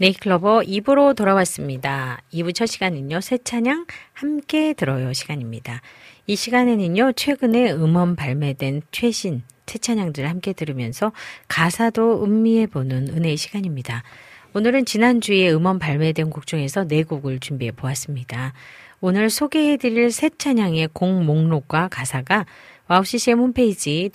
네잎클로버 2부로 돌아왔습니다. 2부 첫 시간은요, 새 찬양 함께 들어요 시간입니다. 이 시간에는요, 최근에 음원 발매된 최신 새 찬양들을 함께 들으면서 가사도 음미해보는 은혜의 시간입니다. 오늘은 지난주에 음원 발매된 곡 중에서 네 곡을 준비해 보았습니다. 오늘 소개해드릴 새 찬양의 곡 목록과 가사가 WOW CCM 홈페이지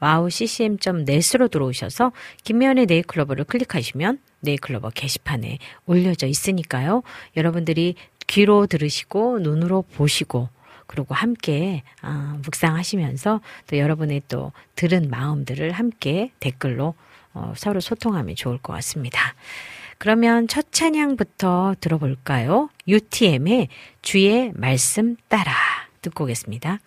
www.wowccm.net으로 들어오셔서 김면의 네이클로버를 클릭하시면 네이클로버 게시판에 올려져 있으니까요. 여러분들이 귀로 들으시고 눈으로 보시고 그리고 함께 아, 묵상하시면서 또 여러분의 또 들은 마음들을 함께 댓글로 어, 서로 소통하면 좋을 것 같습니다. 그러면 첫 찬양부터 들어볼까요? UTM의 주의 말씀 따라 듣고 오겠습니다.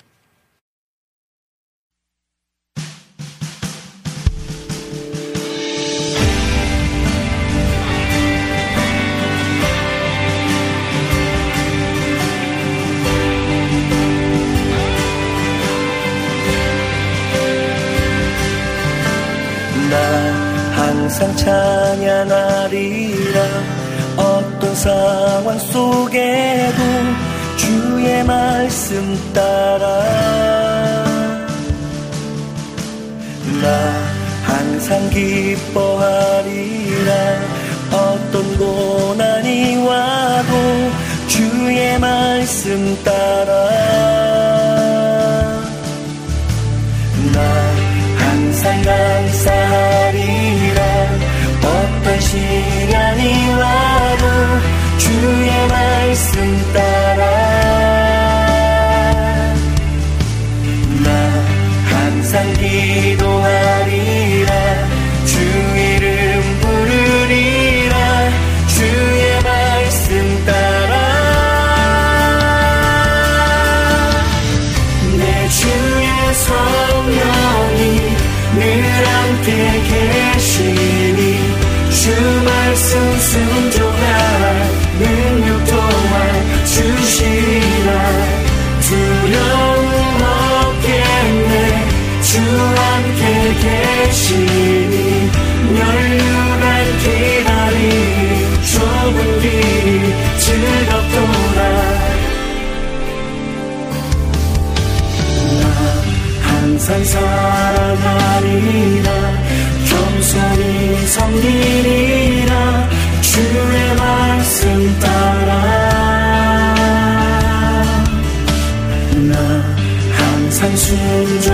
항상 찬양하리라 어떤 상황 속에도 주의 말씀 따라 나 항상 기뻐하리라. 어떤 고난이 와도 주의 말씀 따라 나 항상 감사하리라. 어떤 시련이 와도 주의 말씀 따라 나 항상 기도하리. 사랑하리라. 겸손히 섬기리라. 주의 말씀 따라. 나 항상 순종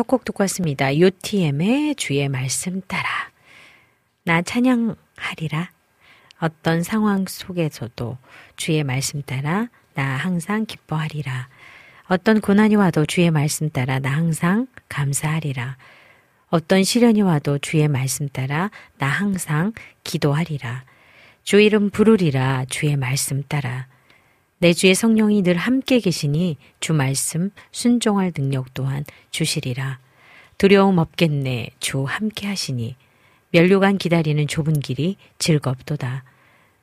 첫 곡 듣고 왔습니다. UTM의 주의 말씀 따라. 나 찬양하리라. 어떤 상황 속에서도 주의 말씀 따라 나 항상 기뻐하리라. 어떤 고난이 와도 주의 말씀 따라 나 항상 감사하리라. 어떤 시련이 와도 주의 말씀 따라 나 항상 기도하리라. 주 이름 부르리라 주의 말씀 따라. 내 주의 성령이 늘 함께 계시니 주 말씀 순종할 능력 또한 주시리라. 두려움 없겠네 주 함께 하시니 면류관 기다리는 좁은 길이 즐겁도다.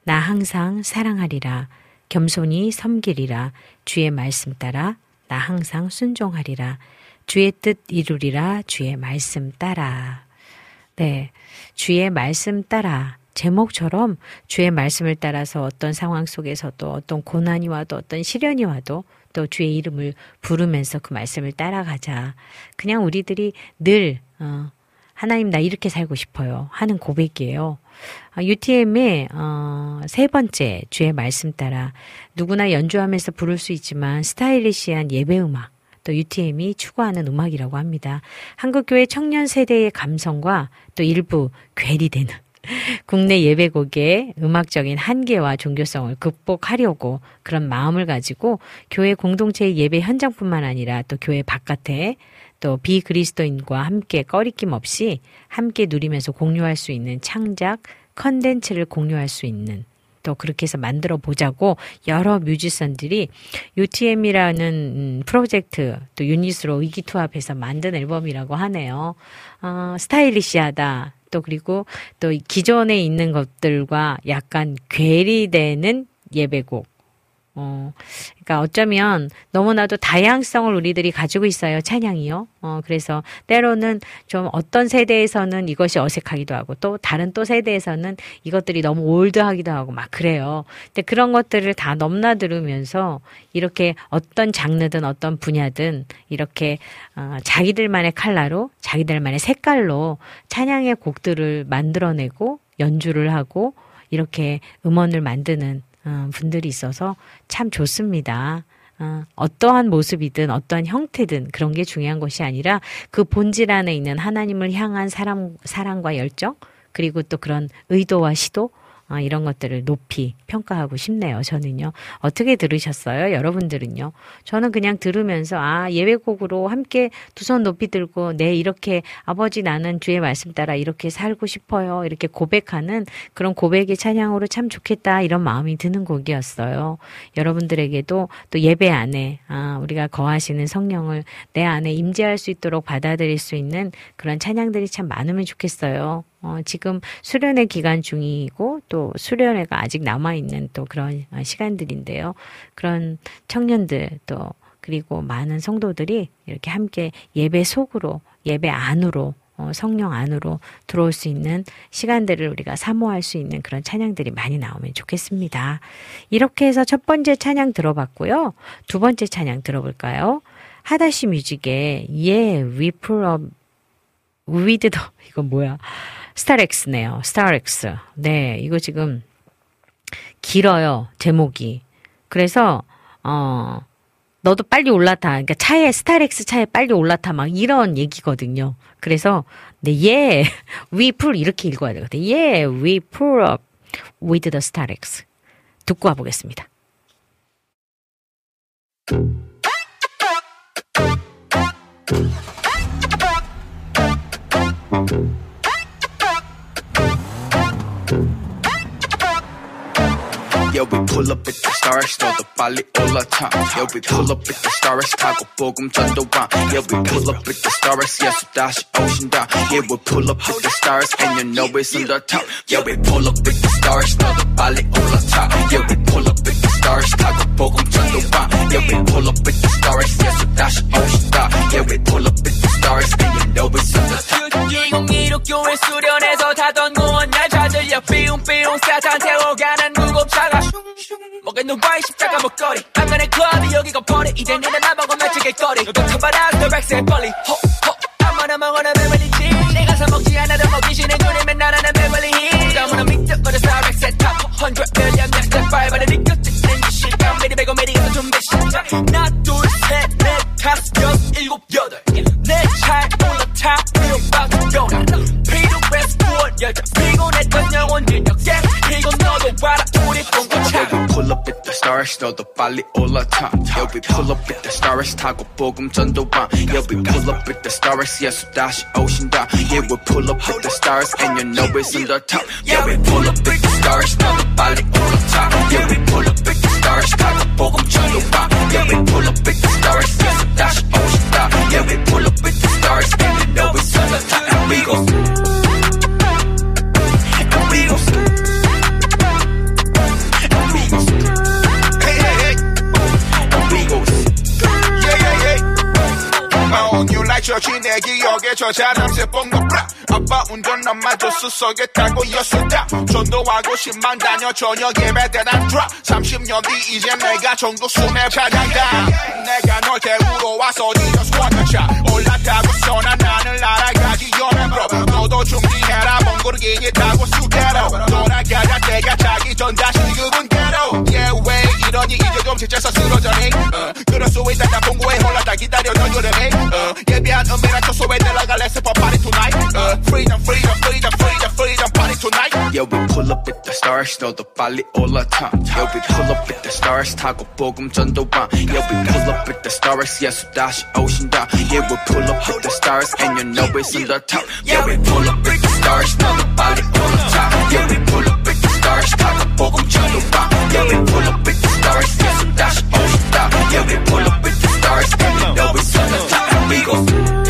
나 항상 사랑하리라 겸손히 섬기리라 주의 말씀 따라 나 항상 순종하리라 주의 뜻 이루리라 주의 말씀 따라. 네. 주의 말씀 따라 제목처럼 주의 말씀을 따라서 어떤 상황 속에서도 어떤 고난이 와도 어떤 시련이 와도 또 주의 이름을 부르면서 그 말씀을 따라가자. 그냥 우리들이 늘 어, 하나님 나 이렇게 살고 싶어요 하는 고백이에요. UTM의 어, 세 번째 주의 말씀 따라 누구나 연주하면서 부를 수 있지만 스타일리시한 예배 음악 또 UTM이 추구하는 음악이라고 합니다. 한국교회 청년 세대의 감성과 또 일부 괴리되는 국내 예배곡의 음악적인 한계와 종교성을 극복하려고 그런 마음을 가지고 교회 공동체의 예배 현장뿐만 아니라 또 교회 바깥에 또 비그리스도인과 함께 꺼리낌 없이 함께 누리면서 공유할 수 있는 창작 컨텐츠를 공유할 수 있는 또 그렇게 해서 만들어 보자고 여러 뮤지션들이 UTM이라는 음, 프로젝트 또 유닛으로 의기투합해서 만든 앨범이라고 하네요. 어, 스타일리시하다. 또 그리고 또 기존에 있는 것들과 약간 괴리되는 예배곡. 어, 그러니까 어쩌면 너무나도 다양성을 우리들이 가지고 있어요. 찬양이요. 어, 그래서 때로는 좀 어떤 세대에서는 이것이 어색하기도 하고 또 다른 또 세대에서는 이것들이 너무 올드하기도 하고 막 그래요. 근데 그런 것들을 다 넘나들으면서 이렇게 어떤 장르든 어떤 분야든 이렇게 어, 자기들만의 칼라로 자기들만의 색깔로 찬양의 곡들을 만들어내고 연주를 하고 이렇게 음원을 만드는 어, 분들이 있어서 참 좋습니다. 어, 어떠한 모습이든 어떠한 형태든 그런 게 중요한 것이 아니라 그 본질 안에 있는 하나님을 향한 사랑, 사랑과 열정 그리고 또 그런 의도와 시도 아, 이런 것들을 높이 평가하고 싶네요. 저는요. 어떻게 들으셨어요? 여러분들은요? 저는 그냥 들으면서 아, 예배곡으로 함께 두 손 높이 들고 네, 이렇게 아버지 나는 주의 말씀 따라 이렇게 살고 싶어요. 이렇게 고백하는 그런 고백의 찬양으로 참 좋겠다. 이런 마음이 드는 곡이었어요. 여러분들에게도 또 예배 안에 아, 우리가 거하시는 성령을 내 안에 임재할 수 있도록 받아들일 수 있는 그런 찬양들이 참 많으면 좋겠어요. 어, 지금 수련회 기간 중이고 또 수련회가 아직 남아있는 또 그런 시간들인데요. 그런 청년들 또 그리고 많은 성도들이 이렇게 함께 예배 속으로 예배 안으로 어, 성령 안으로 들어올 수 있는 시간들을 우리가 사모할 수 있는 그런 찬양들이 많이 나오면 좋겠습니다. 이렇게 해서 첫 번째 찬양 들어봤고요. 두 번째 찬양 들어볼까요? 하다시 뮤직의 Yeah, We Pull Up With the *laughs* 이건 뭐야? 스타렉스네요. 스타렉스. 네, 이거 지금 길어요. 제목이. 그래서 어 너도 빨리 올라타. 그러니까 차에 스타렉스 차에 빨리 올라타 막 이런 얘기거든요. 그래서 네, 예, we pull 이렇게 읽어야 되거든요. 예, we pull up with the starex. 듣고 와보겠습니다. Yeah, we pull up at the stars, 너도 빨리 올라타. Yeah, we pull up at the stars, 타고 복음 전도와. Yeah, we pull up at the stars, 예수 다시 오신다. Yeah, we pull up at the stars, and you know it's on the top. Yeah, we pull up at the stars, 너도 빨리 올라타. Yeah, we pull up at the stars, 타고 복음 전도와. Yeah, we pull up at the stars, 예수 다시 오신다. Yeah, we pull up at the stars, and you know it's on the top. 2016 교회 수련에서 타던 무언 날 찾으려 삐용삐용 사탄 태워가는 무겁차가 먹은 누와의 십자가 목걸이? 강간의 클럽이 여기가 버리. 이젠 내가 나보고 맞추길 거리. 너도 쳐봐라 더 백세 빨리. 호호 아무나 먹어라 메밀리지 내가 사 먹지 않아도 먹기 싫은 눈이면 나라는 메밀리 힐 너무나 믿겨 어려서 백세 탑 100, million, yes, that's five 안에 느껴지는 시간 미리 배고 미리 가서 준비 시작. 하나 둘셋넷 다섯 여섯 일곱 여덟. 내잘 올라타 위로 빠져 필요해 스포 열정 피곤했던 영혼. stars 너도 빨리 올라타 Yeah we pull up with the stars 타고 복음 전도방 Yeah we pull up with the stars 예수 다시 오신다 Yeah we pull up with the stars and you know it's on the top Yeah we pull up with the stars 너도 빨리 올라타 Yeah we pull up with the stars 타고 복음 전도방 Yeah we pull up with the stars 예수 다시 오신다 Yeah we pull up with the stars and you know it's on the top And we go 저지 내 기억에 저 사람새 뻥거브라. 아빠 운전 남마저 수석에 타고 였었다. 전도하고 10만 다녀 저녁 예배 대난 드랍 30년 뒤 이제 내가 전국 순회 찬양가 내가 널 태우러 와서 니저 스쿼트차 올라타고서 난 하늘 날아가지 연애로 너도 중지해라. 멍구르기에 타고 수대로 돌아가자. 때가 자기 전 다시 예왜 이러니 이제 좀 지쳐서 쓰러져니 어, 그럴 수 있다 본고에 올라다 기다려 널 그러니 어, 예비한 은밀한 초소에 들어가 Let's hip hop party tonight uh, Freedom freedom freedom freedom freedom party tonight Yeah we pull up with the stars 너도 빨리 올라타 Yeah we pull up with the stars 타고 복음 전도방 Yeah we pull up with the stars 예수 다시 오신다 Yeah we pull up with the stars and you know it's on the top Yeah we pull up with the stars 너도 빨리 올라타 Yeah we pull up with the stars 타고 복음 전도방 Yeah we pull up with the stars, yes, dash, oh, stop. Yeah, we pull up with the stars, and you know it's on the top, amigos.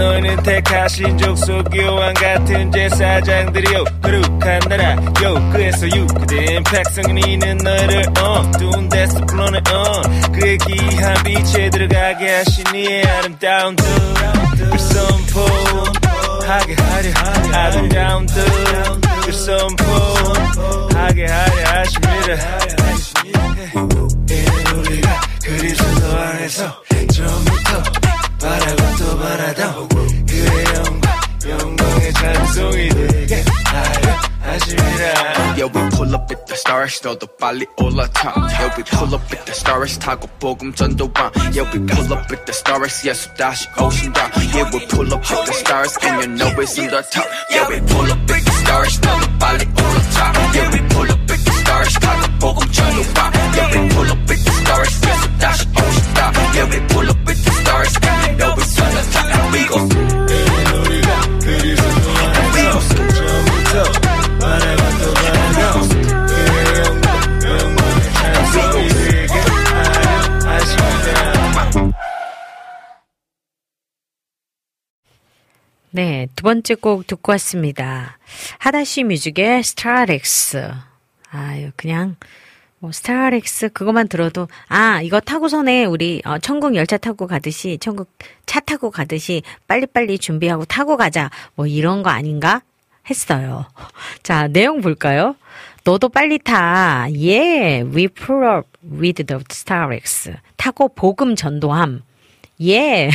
너희는 택하신 족속 교환 같은 제사장들이요. 거룩한 나라 요 그래서 유크된 백성이는 너희를 어 두운 데서 불러내 어 그의 귀한 빛에 들어가게 하시니 아름다운 뜻을 선포하게 하려 아름다운 뜻을 선포하게 하려 하십니다. 우리가 그리스도 안에서 처음부터 바라고 또 바라다 그의 영광 영광의 찬송이 되게 하려 하십니다 Yeah we pull up with the stars 너도 빨리 올라타 Yeah we pull up with the stars 타고 복음 전도방 Yeah we pull up with the stars 예수 다시 오신다 Yeah we pull up with the stars and you know it's on the top Yeah we pull up with the stars 너도 빨리 올라타 Yeah we pull up with the stars 타고 복음 전도방 네, 두 번째 곡 듣고 왔습니다. 하다시 뮤직의 스타렉스. 아유, 그냥, 뭐, 스타렉스 그것만 들어도, 아, 이거 타고선에 우리, 어, 천국 열차 타고 가듯이, 천국 차 타고 가듯이, 빨리빨리 준비하고 타고 가자. 뭐, 이런 거 아닌가? 했어요. *laughs* 자, 내용 볼까요? 너도 빨리 타. Yeah, we pull up with the Starex. 타고 복음 전도함. Yeah,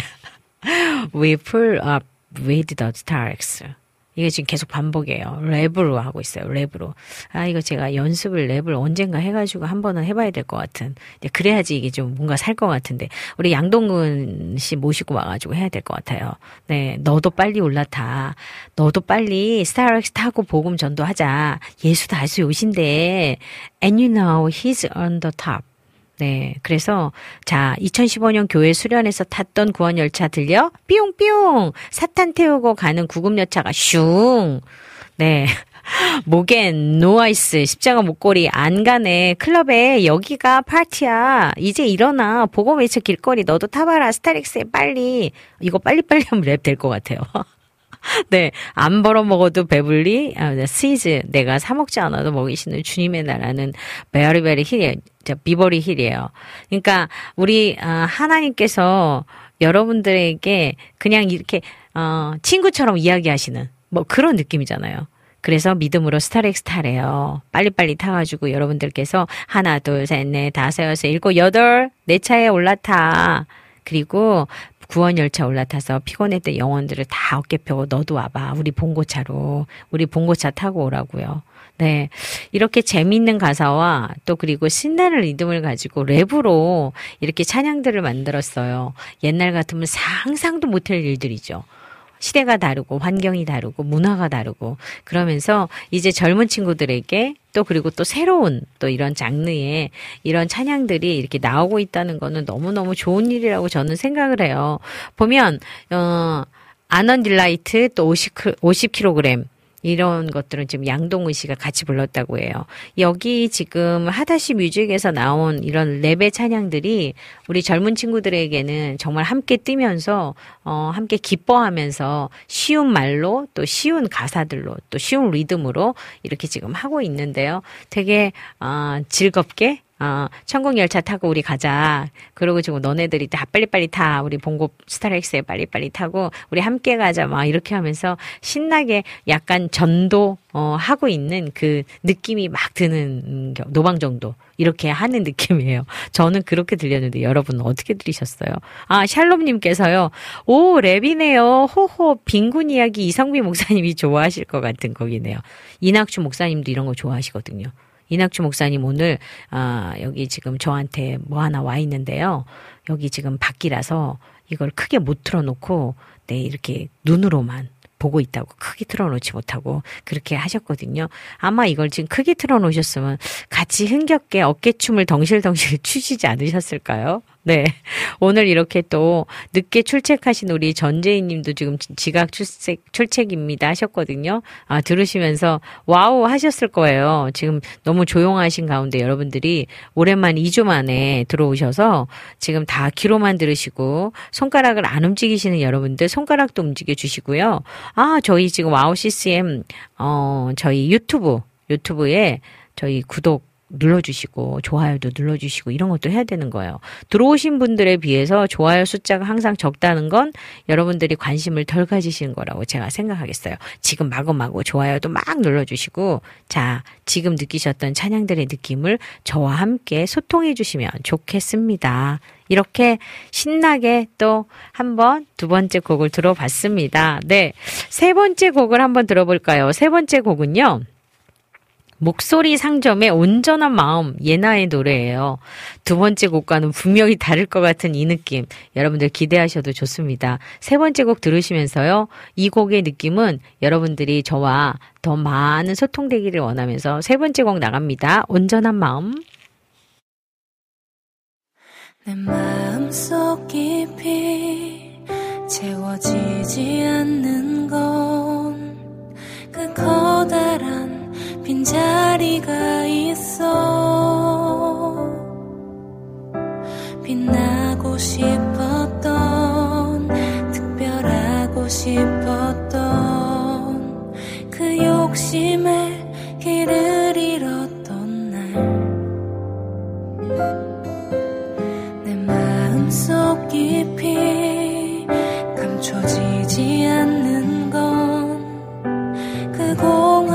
*laughs* we pull up with the Starex. 이게 지금 계속 반복이에요. 랩으로 하고 있어요. 랩으로. 아, 이거 제가 연습을 랩을 언젠가 해가지고 한 번은 해봐야 될 것 같은. 그래야지 이게 좀 뭔가 살 것 같은데. 우리 양동근 씨 모시고 와가지고 해야 될 것 같아요. 네. 너도 빨리 올라타. 너도 빨리 스타렉스 타고 복음 전도하자. 예수 다시 오신대. And you know he's on the top. 네. 그래서, 자, 2015년 교회 수련에서 탔던 구원 열차 들려? 삐용삐용! 사탄 태우고 가는 구급 열차가 슝! 네. *laughs* 목엔 no ice 십자가 목걸이 안 가네 클럽에 여기가 파티야 이제 일어나 보고 외쳐 길거리 너도 타봐라 스타렉스에 빨리 이거 빨리빨리 하면 랩 될 것 같아요 *laughs* *laughs* 네, 안 벌어 먹어도 배불리, 아, 시즈, 내가 사먹지 않아도 먹이시는 주님의 나라는 베리베리 힐이에요. 비버리 힐이에요. 그러니까, 우리, 아, 하나님께서 여러분들에게 그냥 이렇게, 어, 친구처럼 이야기하시는, 뭐 그런 느낌이잖아요. 그래서 믿음으로 스타렉스 타래요. 빨리빨리 타가지고 여러분들께서 하나, 둘, 셋, 넷, 다섯, 여섯, 일곱, 여덟, 내 차에 올라타. 그리고 구원 열차 올라타서 피곤했던 영혼들을 다 어깨 펴고 너도 와봐. 우리 봉고차로. 우리 봉고차 타고 오라고요. 네. 이렇게 재미있는 가사와 또 그리고 신나는 리듬을 가지고 랩으로 이렇게 찬양들을 만들었어요. 옛날 같으면 상상도 못할 일들이죠. 시대가 다르고 환경이 다르고 문화가 다르고 그러면서 이제 젊은 친구들에게 또 그리고 또 새로운 또 이런 장르의 이런 찬양들이 이렇게 나오고 있다는 거는 너무너무 좋은 일이라고 저는 생각을 해요. 보면 어 아넌 딜라이트 또 50, 50kg 이런 것들은 지금 양동근 씨가 같이 불렀다고 해요. 여기 지금 하다시 뮤직에서 나온 이런 랩의 찬양들이 우리 젊은 친구들에게는 정말 함께 뛰면서 어 함께 기뻐하면서 쉬운 말로 또 쉬운 가사들로 또 쉬운 리듬으로 이렇게 지금 하고 있는데요. 되게 어 즐겁게 어, 천국 열차 타고 우리 가자. 그러고 지금 너네들이 다 빨리빨리 타. 우리 봉고 스타렉스에 빨리빨리 타고 우리 함께 가자. 막 이렇게 하면서 신나게 약간 전도 어, 하고 있는 그 느낌이 막 드는 겨- 노방 정도 이렇게 하는 느낌이에요. 저는 그렇게 들렸는데 여러분 어떻게 들으셨어요? 아 샬롬님께서요. 오 랩이네요. 호호 빈곤 이야기 이성비 목사님이 좋아하실 것 같은 곡이네요. 이낙주 목사님도 이런 거 좋아하시거든요. 이낙주 목사님 오늘 아 여기 지금 저한테 뭐 하나 와 있는데요. 여기 지금 밖이라서 이걸 크게 못 틀어놓고 네 이렇게 눈으로만 보고 있다고 크게 틀어놓지 못하고 그렇게 하셨거든요. 아마 이걸 지금 크게 틀어놓으셨으면 같이 흥겹게 어깨춤을 덩실덩실 *laughs* 추시지 않으셨을까요? 네. 오늘 이렇게 또 늦게 출첵하신 우리 전재희 님도 지금 지각 출첵, 출첵입니다 하셨거든요. 아, 들으시면서 wow 하셨을 거예요. 지금 너무 조용하신 가운데 여러분들이 오랜만 2주 만에 들어오셔서 지금 다 귀로만 들으시고 손가락을 안 움직이시는 여러분들 손가락도 움직여 주시고요. 아, 저희 지금 와우 CCM, 어, 저희 유튜브, 유튜브에 저희 구독 눌러주시고 좋아요도 눌러주시고 이런 것도 해야 되는 거예요. 들어오신 분들에 비해서 좋아요 숫자가 항상 적다는 건 여러분들이 관심을 덜 가지시는 거라고 제가 생각하겠어요. 지금 마구마구 좋아요도 막 눌러주시고 자 지금 느끼셨던 찬양들의 느낌을 저와 함께 소통해 주시면 좋겠습니다. 이렇게 신나게 또 한 번 두 번째 곡을 들어봤습니다. 네. 세 번째 곡을 한번 들어볼까요? 세 번째 곡은요. 목소리 상점의 온전한 마음 예나의 노래예요. 두 번째 곡과는 분명히 다를 것 같은 이 느낌 여러분들 기대하셔도 좋습니다. 세 번째 곡 들으시면서요. 이 곡의 느낌은 여러분들이 저와 더 많은 소통되기를 원하면서 세 번째 곡 나갑니다. 온전한 마음. 내 마음속 깊이 채워지지 않는 건 그 커다란 빈자리가 있어. 빛나고 싶었던 특별하고 싶었던 그 욕심에 길을 잃었던 날. 내 마음속 깊이 감춰지지 않는 건 그 공허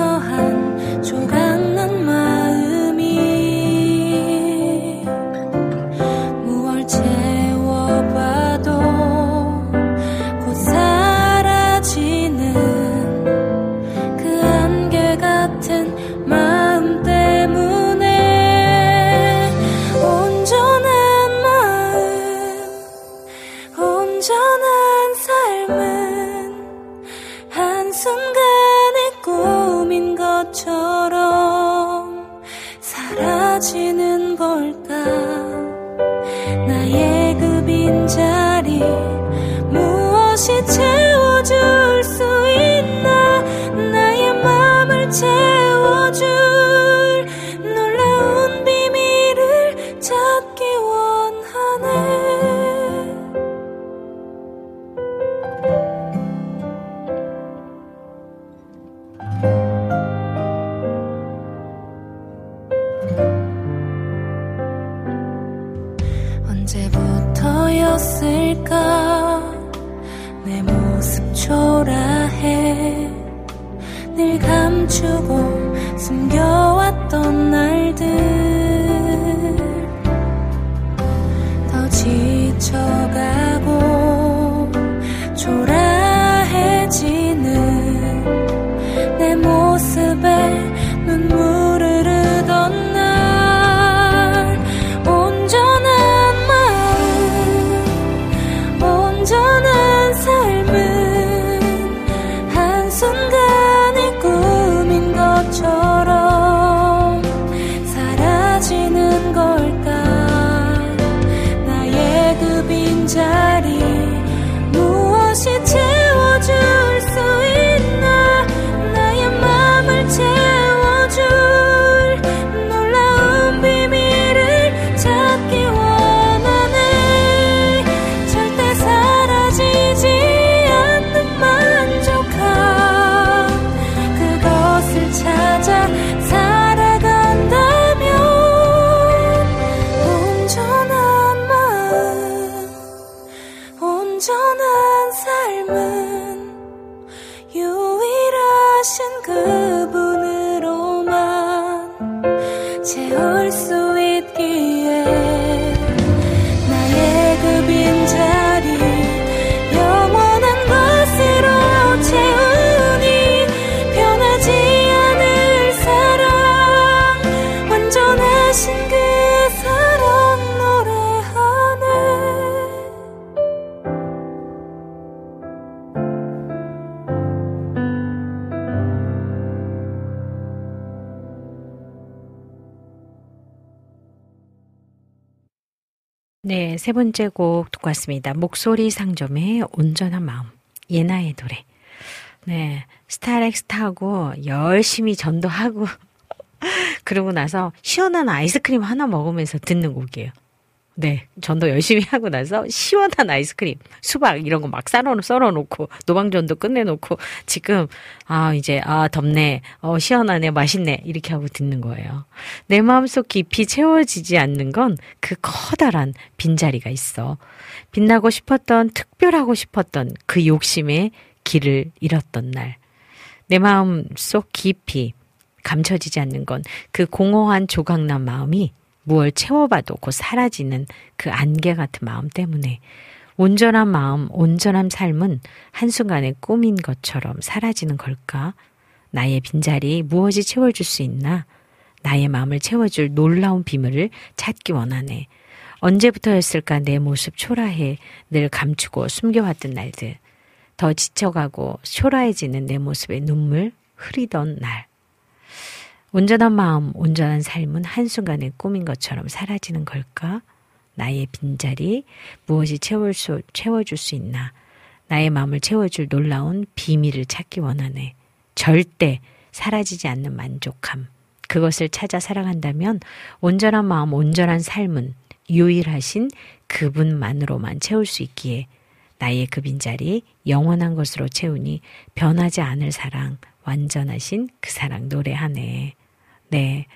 세 번째 곡 듣고 왔습니다. 목소리 상점의 온전한 마음. 예나의 노래. 네, 스타렉스 타고 열심히 전도하고 *laughs* 그러고 나서 시원한 아이스크림 하나 먹으면서 듣는 곡이에요. 네, 전도 열심히 하고 나서 시원한 아이스크림, 수박 이런 거 막 썰어 썰어 놓고 노방전도 끝내놓고 지금 아 이제 아 덥네, 어 시원하네, 맛있네 이렇게 하고 듣는 거예요. 내 마음속 깊이 채워지지 않는 건 그 커다란 빈자리가 있어. 빛나고 싶었던 특별하고 싶었던 그 욕심에 길을 잃었던 날. 내 마음 속 깊이 감춰지지 않는 건 그 공허한 조각난 마음이 무얼 채워봐도 곧 사라지는 그 안개 같은 마음 때문에 온전한 마음, 온전한 삶은 한순간에 꿈인 것처럼 사라지는 걸까? 나의 빈자리 무엇이 채워줄 수 있나? 나의 마음을 채워줄 놀라운 비밀을 찾기 원하네. 언제부터였을까 내 모습 초라해 늘 감추고 숨겨왔던 날들. 더 지쳐가고 초라해지는 내 모습에 눈물 흐리던 날. 온전한 마음, 온전한 삶은 한순간의 꿈인 것처럼 사라지는 걸까? 나의 빈자리, 무엇이 채울 수, 채워줄 수 있나? 나의 마음을 채워줄 놀라운 비밀을 찾기 원하네. 절대 사라지지 않는 만족함. 그것을 찾아 살아간다면 온전한 마음, 온전한 삶은 유일하신 그분만으로만 채울 수 있기에 나의 그 빈자리 영원한 것으로 채우니 변하지 않을 사랑, 완전하신 그 사랑 노래하네. 네.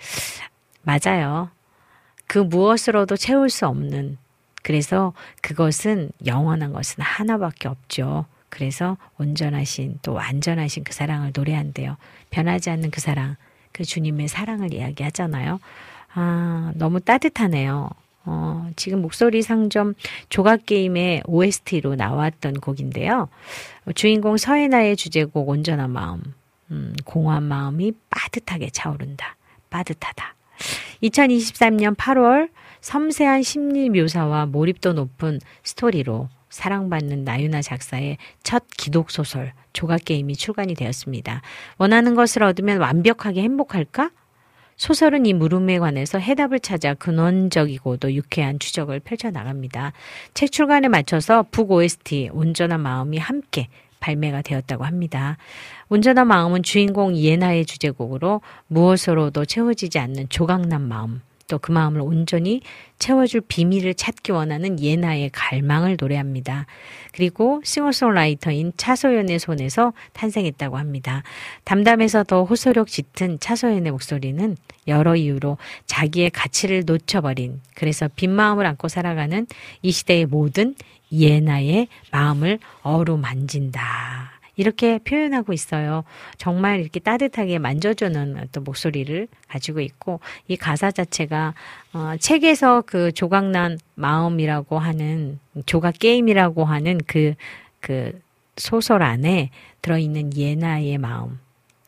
맞아요. 그 무엇으로도 채울 수 없는 그래서 그것은 영원한 것은 하나밖에 없죠. 그래서 온전하신 또 완전하신 그 사랑을 노래한대요. 변하지 않는 그 사랑, 그 주님의 사랑을 이야기하잖아요. 아, 너무 따뜻하네요. 어, 지금 목소리 상점 조각 게임의 OST로 나왔던 곡인데요. 주인공 서예나의 주제곡 온전한 마음, 음, 공허한 마음이 빠듯하게 차오른다. 빠듯하다. 2023년 8월 섬세한 심리 묘사와 몰입도 높은 스토리로 사랑받는 나유나 작사의 첫 기독 소설 조각 게임이 출간이 되었습니다. 원하는 것을 얻으면 완벽하게 행복할까? 소설은 이 물음에 관해서 해답을 찾아 근원적이고도 유쾌한 추적을 펼쳐 나갑니다. 책 출간에 맞춰서 북 OST 온전한 마음이 함께 발매가 되었다고 합니다. 온전한 마음은 주인공 예나의 주제곡으로 무엇으로도 채워지지 않는 조각난 마음, 또 그 마음을 온전히 채워줄 비밀을 찾기 원하는 예나의 갈망을 노래합니다. 그리고 싱어송라이터인 차소연의 손에서 탄생했다고 합니다. 담담해서 더 호소력 짙은 차소연의 목소리는 여러 이유로 자기의 가치를 놓쳐버린 그래서 빈 마음을 안고 살아가는 이 시대의 모든 예나의 마음을 어루만진다. 이렇게 표현하고 있어요. 정말 이렇게 따뜻하게 만져주는 어떤 목소리를 가지고 있고 이 가사 자체가 어, 책에서 그 조각난 마음이라고 하는 조각 게임이라고 하는 그, 그 소설 안에 들어있는 예나의 마음,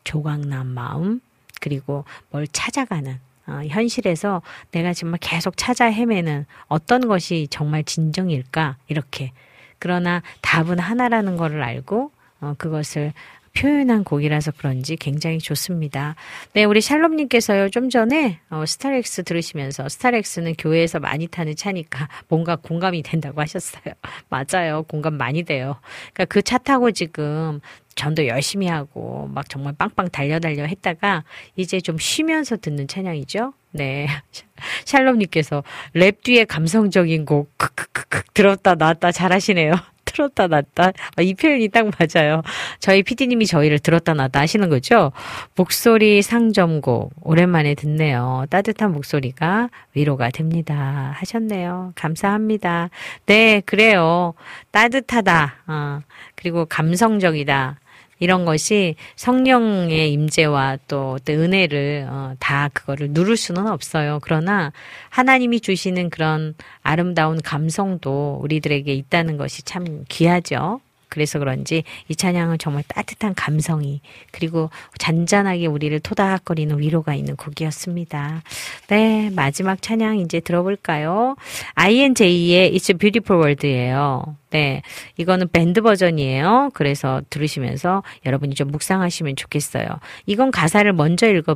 조각난 마음, 그리고 뭘 찾아가는 어, 현실에서 내가 정말 계속 찾아 헤매는 어떤 것이 정말 진정일까? 이렇게. 그러나 답은 하나라는 것을 알고 어, 그것을 표현한 곡이라서 그런지 굉장히 좋습니다. 네, 우리 샬롬님께서요, 좀 전에, 어, 스타렉스 들으시면서, 스타렉스는 교회에서 많이 타는 차니까 뭔가 공감이 된다고 하셨어요. *laughs* 맞아요. 공감 많이 돼요. 그러니까 그 차 타고 지금 전도 열심히 하고, 막 정말 빵빵 달려달려 했다가, 이제 좀 쉬면서 듣는 찬양이죠. 네. *laughs* 샬롬님께서 랩 뒤에 감성적인 곡, 크크크크, 들었다 놨다 잘하시네요. 틀었다 놨다. 아, 이 표현이 딱 맞아요. 저희 PD님이 저희를 들었다 놨다 하시는 거죠? 목소리 상점곡. 오랜만에 듣네요. 따뜻한 목소리가 위로가 됩니다. 하셨네요. 감사합니다. 네, 그래요. 따뜻하다. 어, 그리고 감성적이다. 이런 것이 성령의 임재와 또, 또 은혜를 어, 다 그거를 누를 수는 없어요. 그러나 하나님이 주시는 그런 아름다운 감성도 우리들에게 있다는 것이 참 귀하죠. 그래서 그런지 이 찬양은 정말 따뜻한 감성이 그리고 잔잔하게 우리를 토닥거리는 위로가 있는 곡이었습니다. 네, 마지막 찬양 이제 들어볼까요? INJ의 It's Beautiful World예요. 네, 이거는 밴드 버전이에요. 그래서 들으시면서 여러분이 좀 묵상하시면 좋겠어요. 이건 가사를 먼저 읽어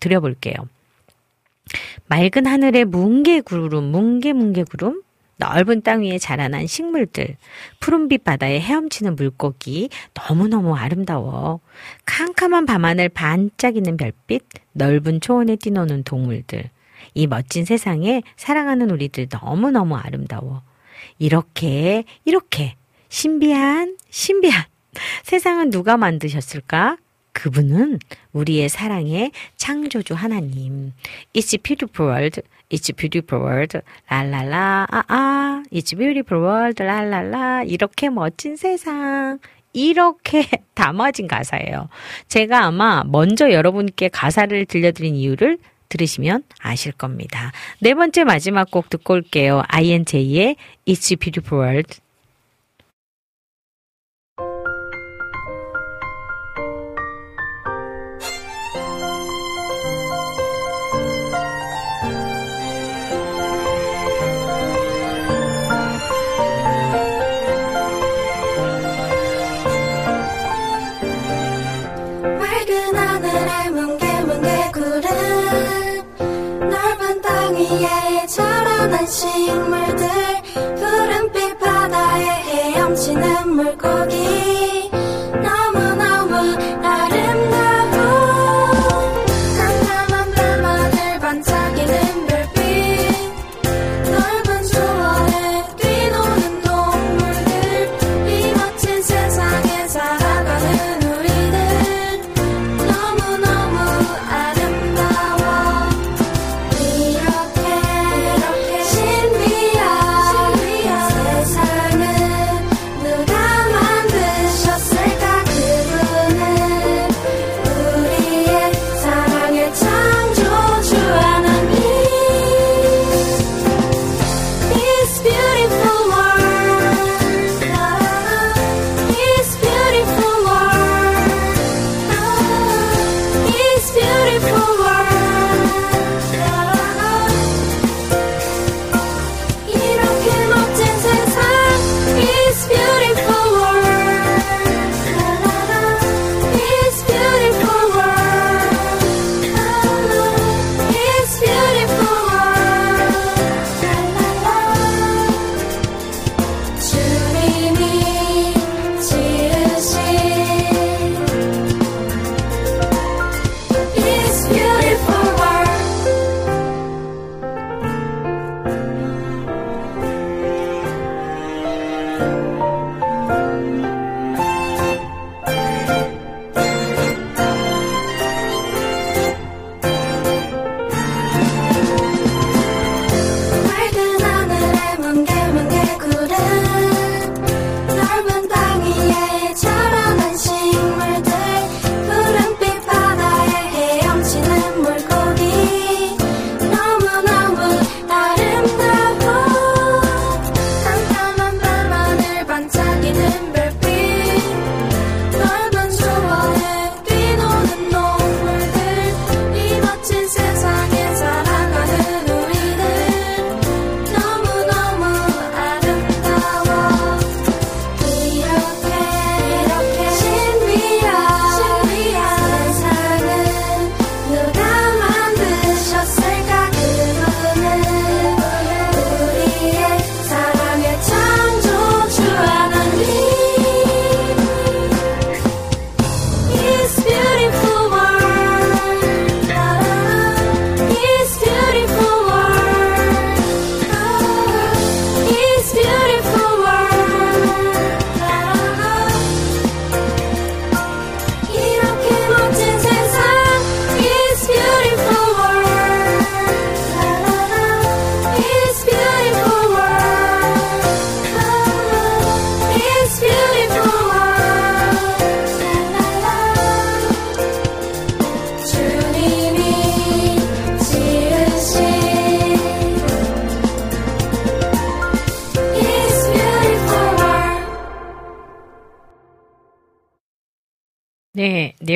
드려볼게요. 맑은 하늘에 뭉게 구름, 뭉게 뭉게 구름, 넓은 땅 위에 자라난 식물들, 푸른빛 바다에 헤엄치는 물고기, 너무너무 아름다워. 캄캄한 밤하늘 반짝이는 별빛, 넓은 초원에 뛰노는 동물들. 이 멋진 세상에 사랑하는 우리들 너무너무 아름다워. 이렇게, 이렇게, 신비한, 신비한. *laughs* 세상은 누가 만드셨을까? 그분은 우리의 사랑의 창조주 하나님. It's a beautiful world. It's beautiful world. 랄랄라. 아, 아. It's beautiful world. 랄랄라. 이렇게 멋진 세상. 이렇게 *laughs* 담아진 가사예요. 제가 아마 먼저 여러분께 가사를 들려드린 이유를 들으시면 아실 겁니다. 네 번째 마지막 곡 듣고 올게요. INJ의 It's Beautiful World.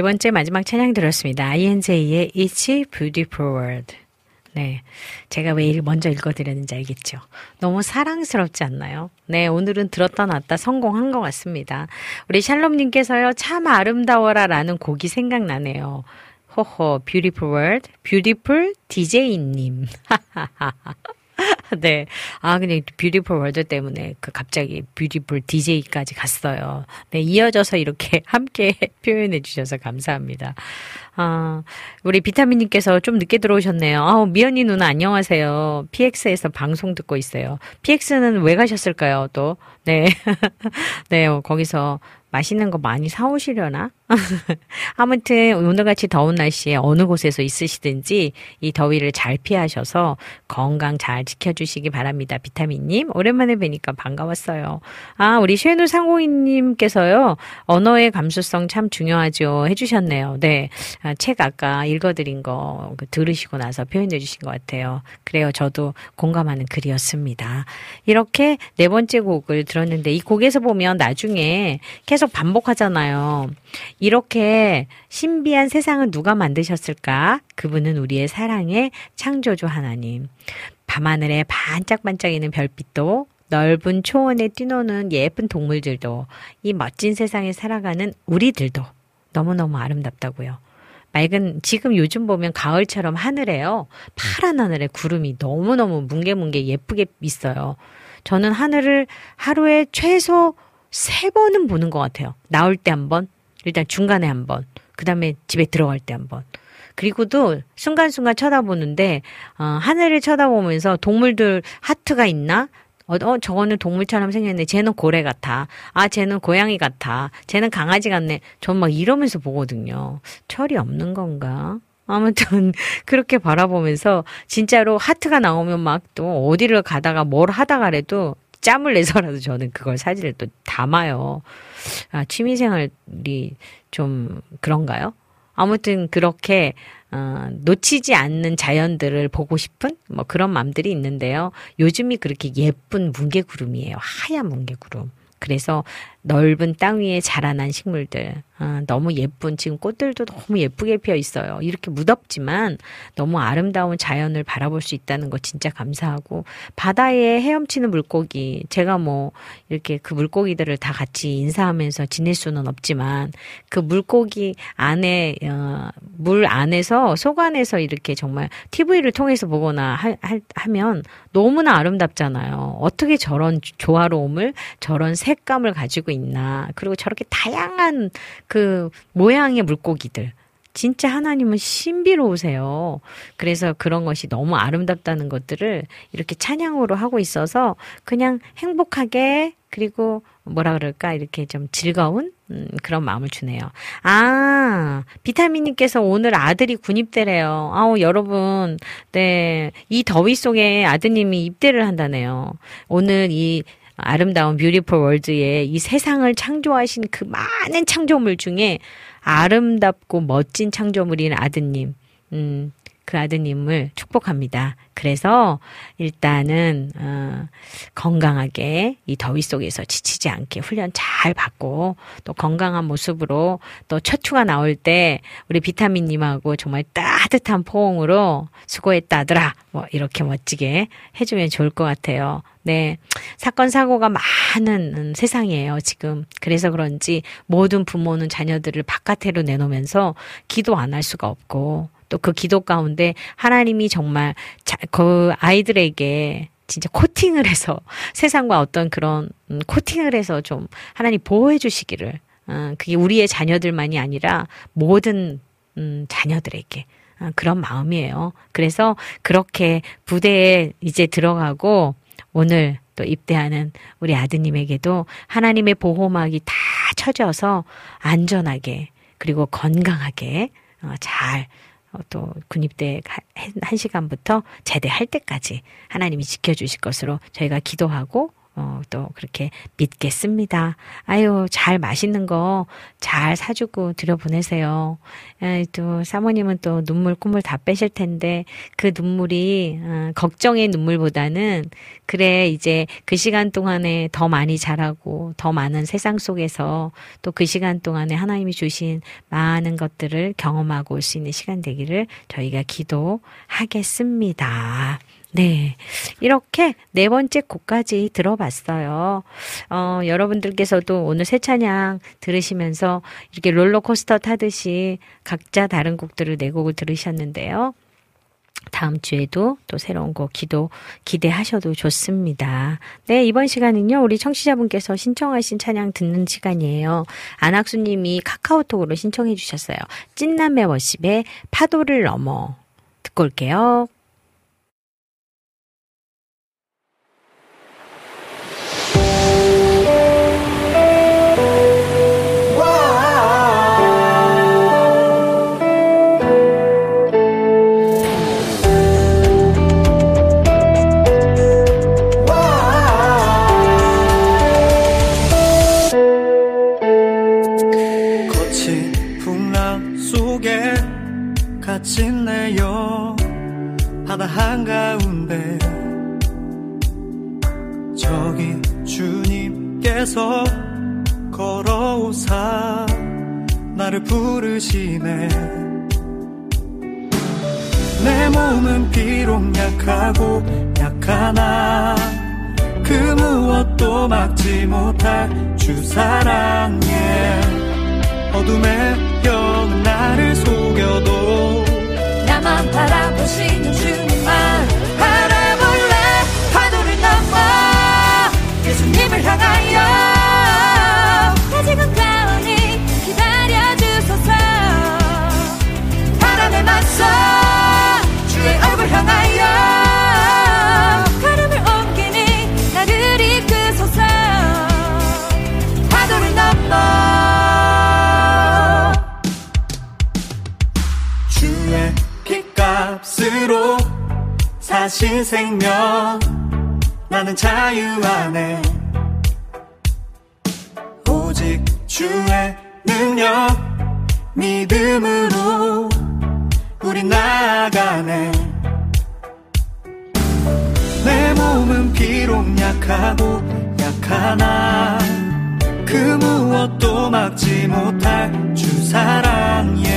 번째 마지막 찬양 들었습니다. INJ의 It's Beautiful World. 네. 제가 왜 일- 먼저 읽어드렸는지 알겠죠? 너무 사랑스럽지 않나요? 네. 오늘은 들었다 놨다 성공한 것 같습니다. 우리 샬롬님께서요, 참 아름다워라 라는 곡이 생각나네요. 호호, Beautiful World, Beautiful DJ님. *laughs* *laughs* 네. 아, 그냥 beautiful world 때문에 그 갑자기 beautiful DJ까지 갔어요. 네. 이어져서 이렇게 *laughs* 함께 표현해 주셔서 감사합니다. 아, 우리 비타민님께서 좀 늦게 들어오셨네요. 아우, 미연이 누나 안녕하세요. PX에서 방송 듣고 있어요. PX는 왜 가셨을까요, 또? 네. *laughs* 네, 어, 거기서 맛있는 거 많이 사오시려나? *laughs* 아무튼 오늘같이 더운 날씨에 어느 곳에서 있으시든지 이 더위를 잘 피하셔서 건강 잘 지켜주시기 바랍니다. 비타민님 오랜만에 뵈니까 반가웠어요. 아 우리 쉐누 상공인님께서요 언어의 감수성 참 중요하죠 해주셨네요. 네, 아, 책 아까 읽어드린 거그 들으시고 나서 표현해주신 것 같아요. 그래요, 저도 공감하는 글이었습니다. 이렇게 네 번째 곡을 들었는데 이 곡에서 보면 나중에 계속 반복하잖아요. 이렇게 신비한 세상을 누가 만드셨을까? 그분은 우리의 사랑의 창조주 하나님. 밤하늘에 반짝반짝이는 별빛도 넓은 초원에 뛰노는 예쁜 동물들도 이 멋진 세상에 살아가는 우리들도 너무너무 아름답다고요. 맑은 지금 요즘 보면 가을처럼 하늘에요. 파란 하늘에 구름이 너무너무 뭉게뭉게 예쁘게 있어요. 저는 하늘을 하루에 최소 세 번은 보는 것 같아요. 나올 때 한 번, 일단 중간에 한 번, 그 다음에 집에 들어갈 때 한 번. 그리고도 순간순간 쳐다보는데, 어, 하늘을 쳐다보면서 동물들 하트가 있나? 어, 어, 저거는 동물처럼 생겼네. 쟤는 고래 같아. 아, 쟤는 고양이 같아. 쟤는 강아지 같네. 전 막 이러면서 보거든요. 철이 없는 건가? 아무튼 *laughs* 그렇게 바라보면서 진짜로 하트가 나오면 막 또 어디를 가다가 뭘 하다가라도 짬을 내서라도 저는 그걸 사진을 또 담아요. 아, 취미생활이 좀 그런가요? 아무튼 그렇게 어, 놓치지 않는 자연들을 보고 싶은 뭐 그런 마음들이 있는데요. 요즘이 그렇게 예쁜 뭉게구름이에요. 하얀 뭉게구름. 그래서 넓은 땅 위에 자라난 식물들 아, 너무 예쁜 지금 꽃들도 너무 예쁘게 피어 있어요. 이렇게 무덥지만 너무 아름다운 자연을 바라볼 수 있다는 거 진짜 감사하고 바다에 헤엄치는 물고기 제가 뭐 이렇게 그 물고기들을 다 같이 인사하면서 지낼 수는 없지만 그 물고기 안에 어, 물 안에서 속 안에서 이렇게 정말 TV를 통해서 보거나 하, 하, 하면 너무나 아름답잖아요. 어떻게 저런 조화로움을 저런 색감을 가지고 있나. 그리고 저렇게 다양한 그 모양의 물고기들. 진짜 하나님은 신비로우세요. 그래서 그런 것이 너무 아름답다는 것들을 이렇게 찬양으로 하고 있어서 그냥 행복하게 그리고 뭐라 그럴까 이렇게 좀 즐거운 음, 그런 마음을 주네요. 아, 비타민님께서 오늘 아들이 군입대래요. 아우, 여러분. 네. 이 더위 속에 아드님이 입대를 한다네요. 오늘 이 아름다운 뷰티풀 월드에 이 세상을 창조하신 그 많은 창조물 중에 아름답고 멋진 창조물인 아드님, 음, 그 아드님을 축복합니다. 그래서 일단은 어, 건강하게 이 더위 속에서 지치지 않게 훈련 잘 받고 또 건강한 모습으로 또첫 휴가 나올 때 우리 비타민님하고 정말 따뜻한 포옹으로 수고했다 아들아 뭐 이렇게 멋지게 해주면 좋을 것 같아요. 네. 사건, 사고가 많은 음, 세상이에요, 지금. 그래서 그런지 모든 부모는 자녀들을 바깥으로 내놓으면서 기도 안 할 수가 없고, 또 그 기도 가운데 하나님이 정말 자, 그 아이들에게 진짜 코팅을 해서 *laughs* 세상과 어떤 그런 음, 코팅을 해서 좀 하나님 보호해 주시기를, 어, 그게 우리의 자녀들만이 아니라 모든 음, 자녀들에게 어, 그런 마음이에요. 그래서 그렇게 부대에 이제 들어가고 오늘 또 입대하는 우리 아드님에게도 하나님의 보호막이 다 쳐져서 안전하게 그리고 건강하게 어, 잘 어, 또 군입대 한 시간부터 제대할 때까지 하나님이 지켜주실 것으로 저희가 기도하고 어, 또 그렇게 믿겠습니다. 아유, 잘 맛있는 거 잘 사주고 들여보내세요. 에, 또 사모님은 또 눈물 콧물 다 빼실 텐데 그 눈물이 어, 걱정의 눈물보다는 그래 이제 그 시간 동안에 더 많이 자라고 더 많은 세상 속에서 또 그 시간 동안에 하나님이 주신 많은 것들을 경험하고 올 수 있는 시간 되기를 저희가 기도하겠습니다. 네. 이렇게 네 번째 곡까지 들어봤어요. 어, 여러분들께서도 오늘 새 찬양 들으시면서 이렇게 롤러코스터 타듯이 각자 다른 곡들을 네 곡을 들으셨는데요. 다음 주에도 또 새로운 곡 기도 기대하셔도 좋습니다. 네, 이번 시간은요, 우리 청취자분께서 신청하신 찬양 듣는 시간이에요. 안학수 님이 카카오톡으로 신청해 주셨어요. 찐남의 워십의 파도를 넘어. 듣고 올게요. 주님께서 걸어오사 나를 부르시네. 내 몸은 비록 약하고 약하나 그 무엇도 막지 못할 주 사랑에 어둠에 여는 나를 속여도 나만 바라보시는 주 예수님을 향하여 아직은 가오니 기다려주소서. 바람에 맞서 주의 얼굴 향하여 걸음을 옮기니 나를 이끄소서. 파도를 넘어 주의 핏값으로 사신 생명 나는 자유 안에 주의 능력 믿음으로 우리 나아가네. 내 몸은 비록 약하고 약하나? 그 무엇도 막지 못할 주 사랑에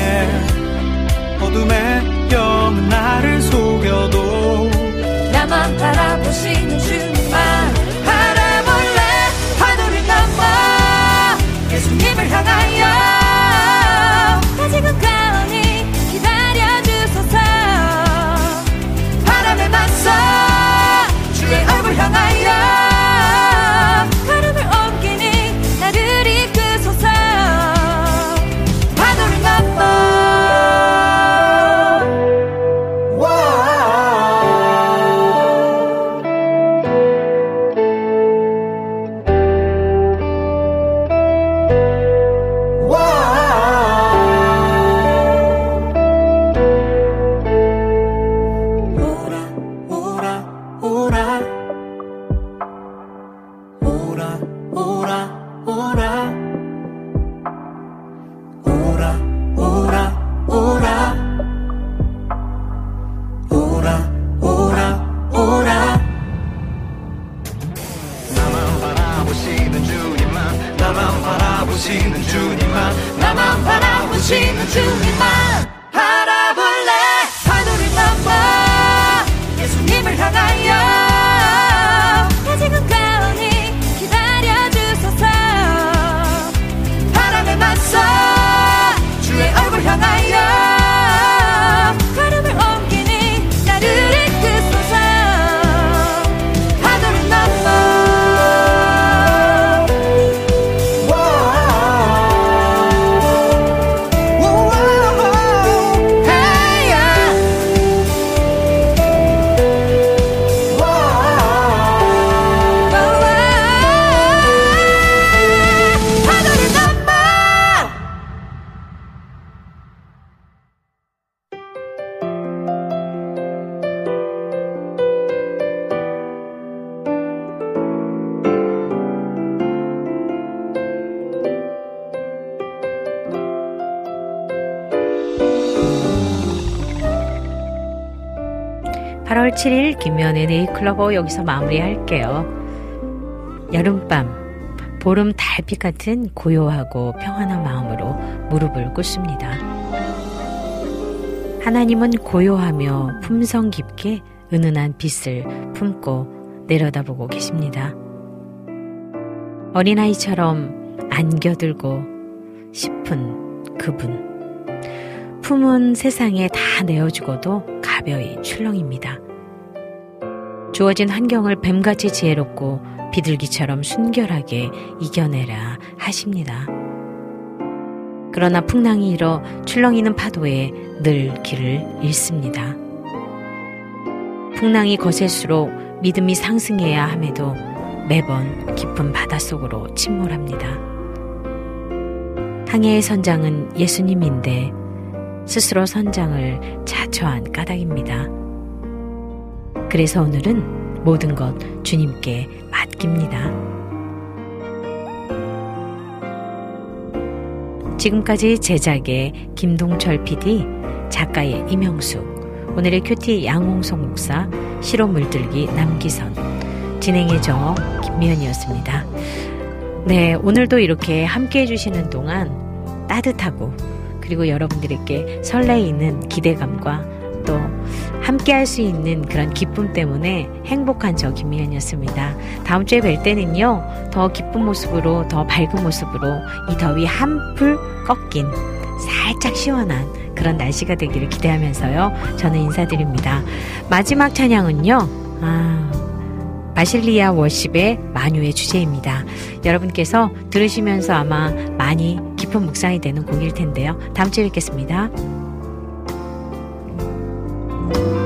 어둠에 여는 나를 속여도 나만 바라보시는 네이클로버 여기서 마무리할게요. 여름밤 보름 달빛 같은 고요하고 평안한 마음으로 무릎을 꿇습니다. 하나님은 고요하며 품성 깊게 은은한 빛을 품고 내려다보고 계십니다. 어린아이처럼 안겨들고 싶은 그분. 품은 세상에 다 내어주고도 가벼이 출렁입니다. 주어진 환경을 뱀같이 지혜롭고 비둘기처럼 순결하게 이겨내라 하십니다. 그러나 풍랑이 일어 출렁이는 파도에 늘 길을 잃습니다. 풍랑이 거셀수록 믿음이 상승해야 함에도 매번 깊은 바닷속으로 침몰합니다. 항해의 선장은 예수님인데 스스로 선장을 자처한 까닭입니다. 그래서 오늘은 모든 것 주님께 맡깁니다. 지금까지 제작의 김동철 PD, 작가의 임영숙, 오늘의 큐티 양홍성 목사, 시로 물들기 남기선, 진행의 저 김미연이었습니다. 네, 오늘도 이렇게 함께 해주시는 동안 따뜻하고 그리고 여러분들에게 설레이는 기대감과 또 함께 할 수 있는 그런 기쁨 때문에 행복한 저 김미연이었습니다. 다음 주에 뵐 때는요, 더 기쁜 모습으로, 더 밝은 모습으로 이 더위 한풀 꺾인 살짝 시원한 그런 날씨가 되기를 기대하면서요, 저는 인사드립니다. 마지막 찬양은요, 아, 바실리아 워십의 마뉴의 주제입니다. 여러분께서 들으시면서 아마 많이 깊은 묵상이 되는 곡일 텐데요. 다음 주에 뵙겠습니다. 만유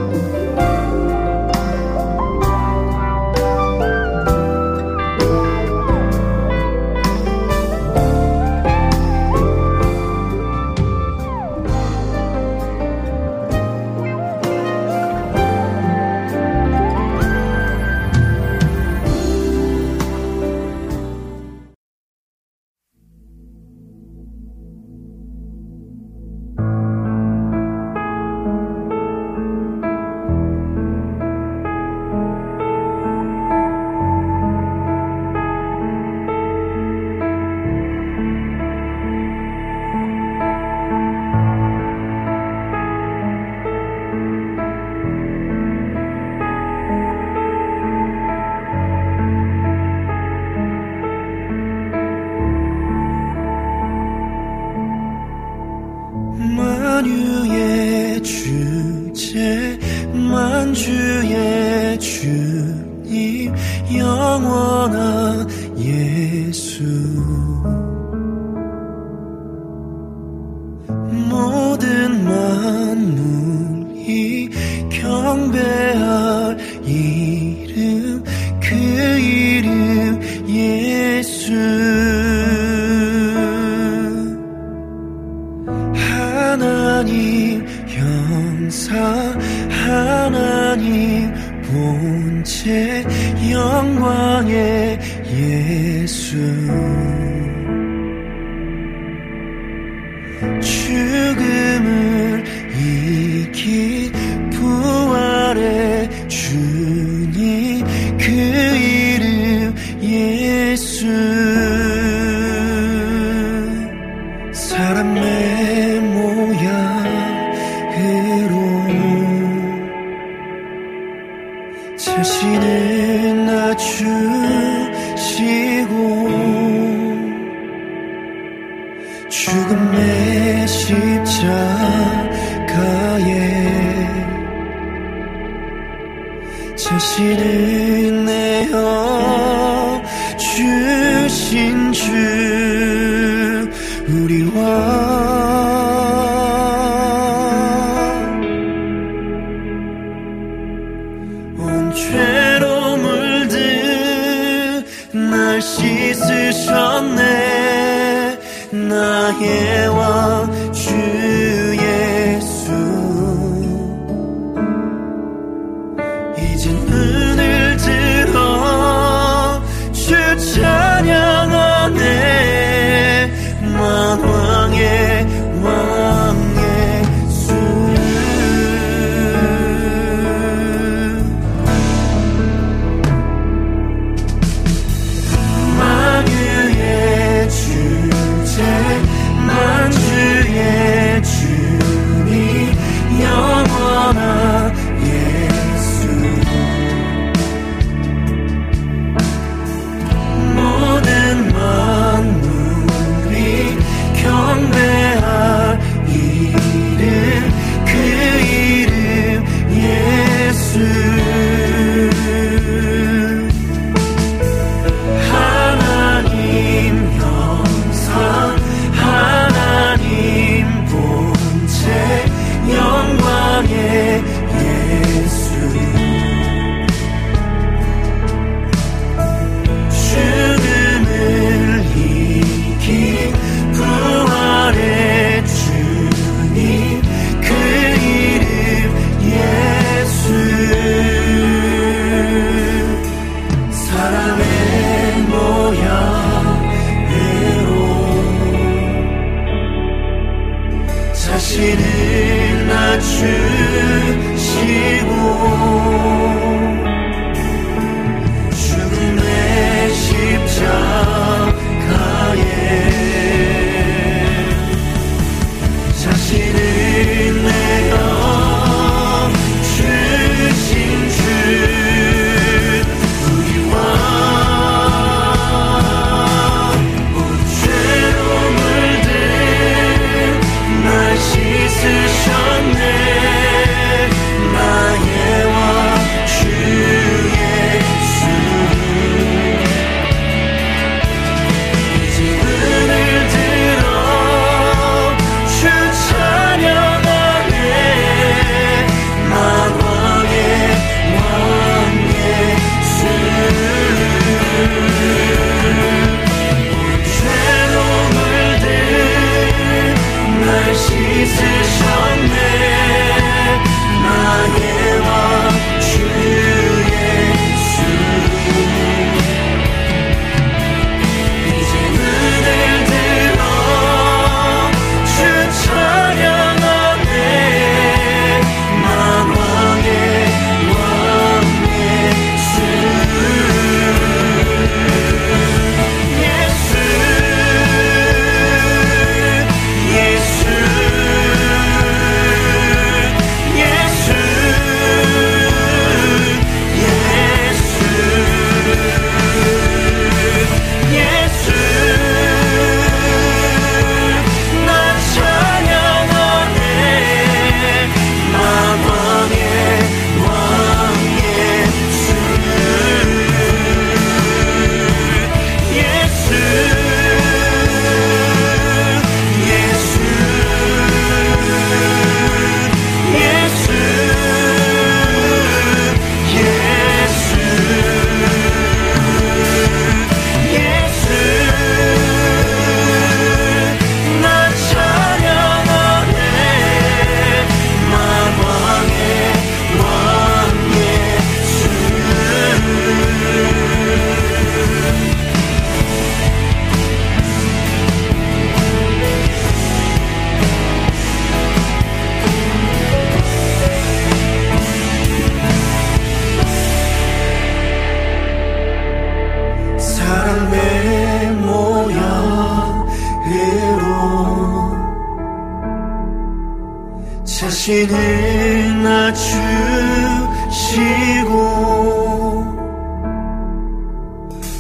낮추시고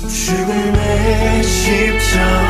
죽음의 십자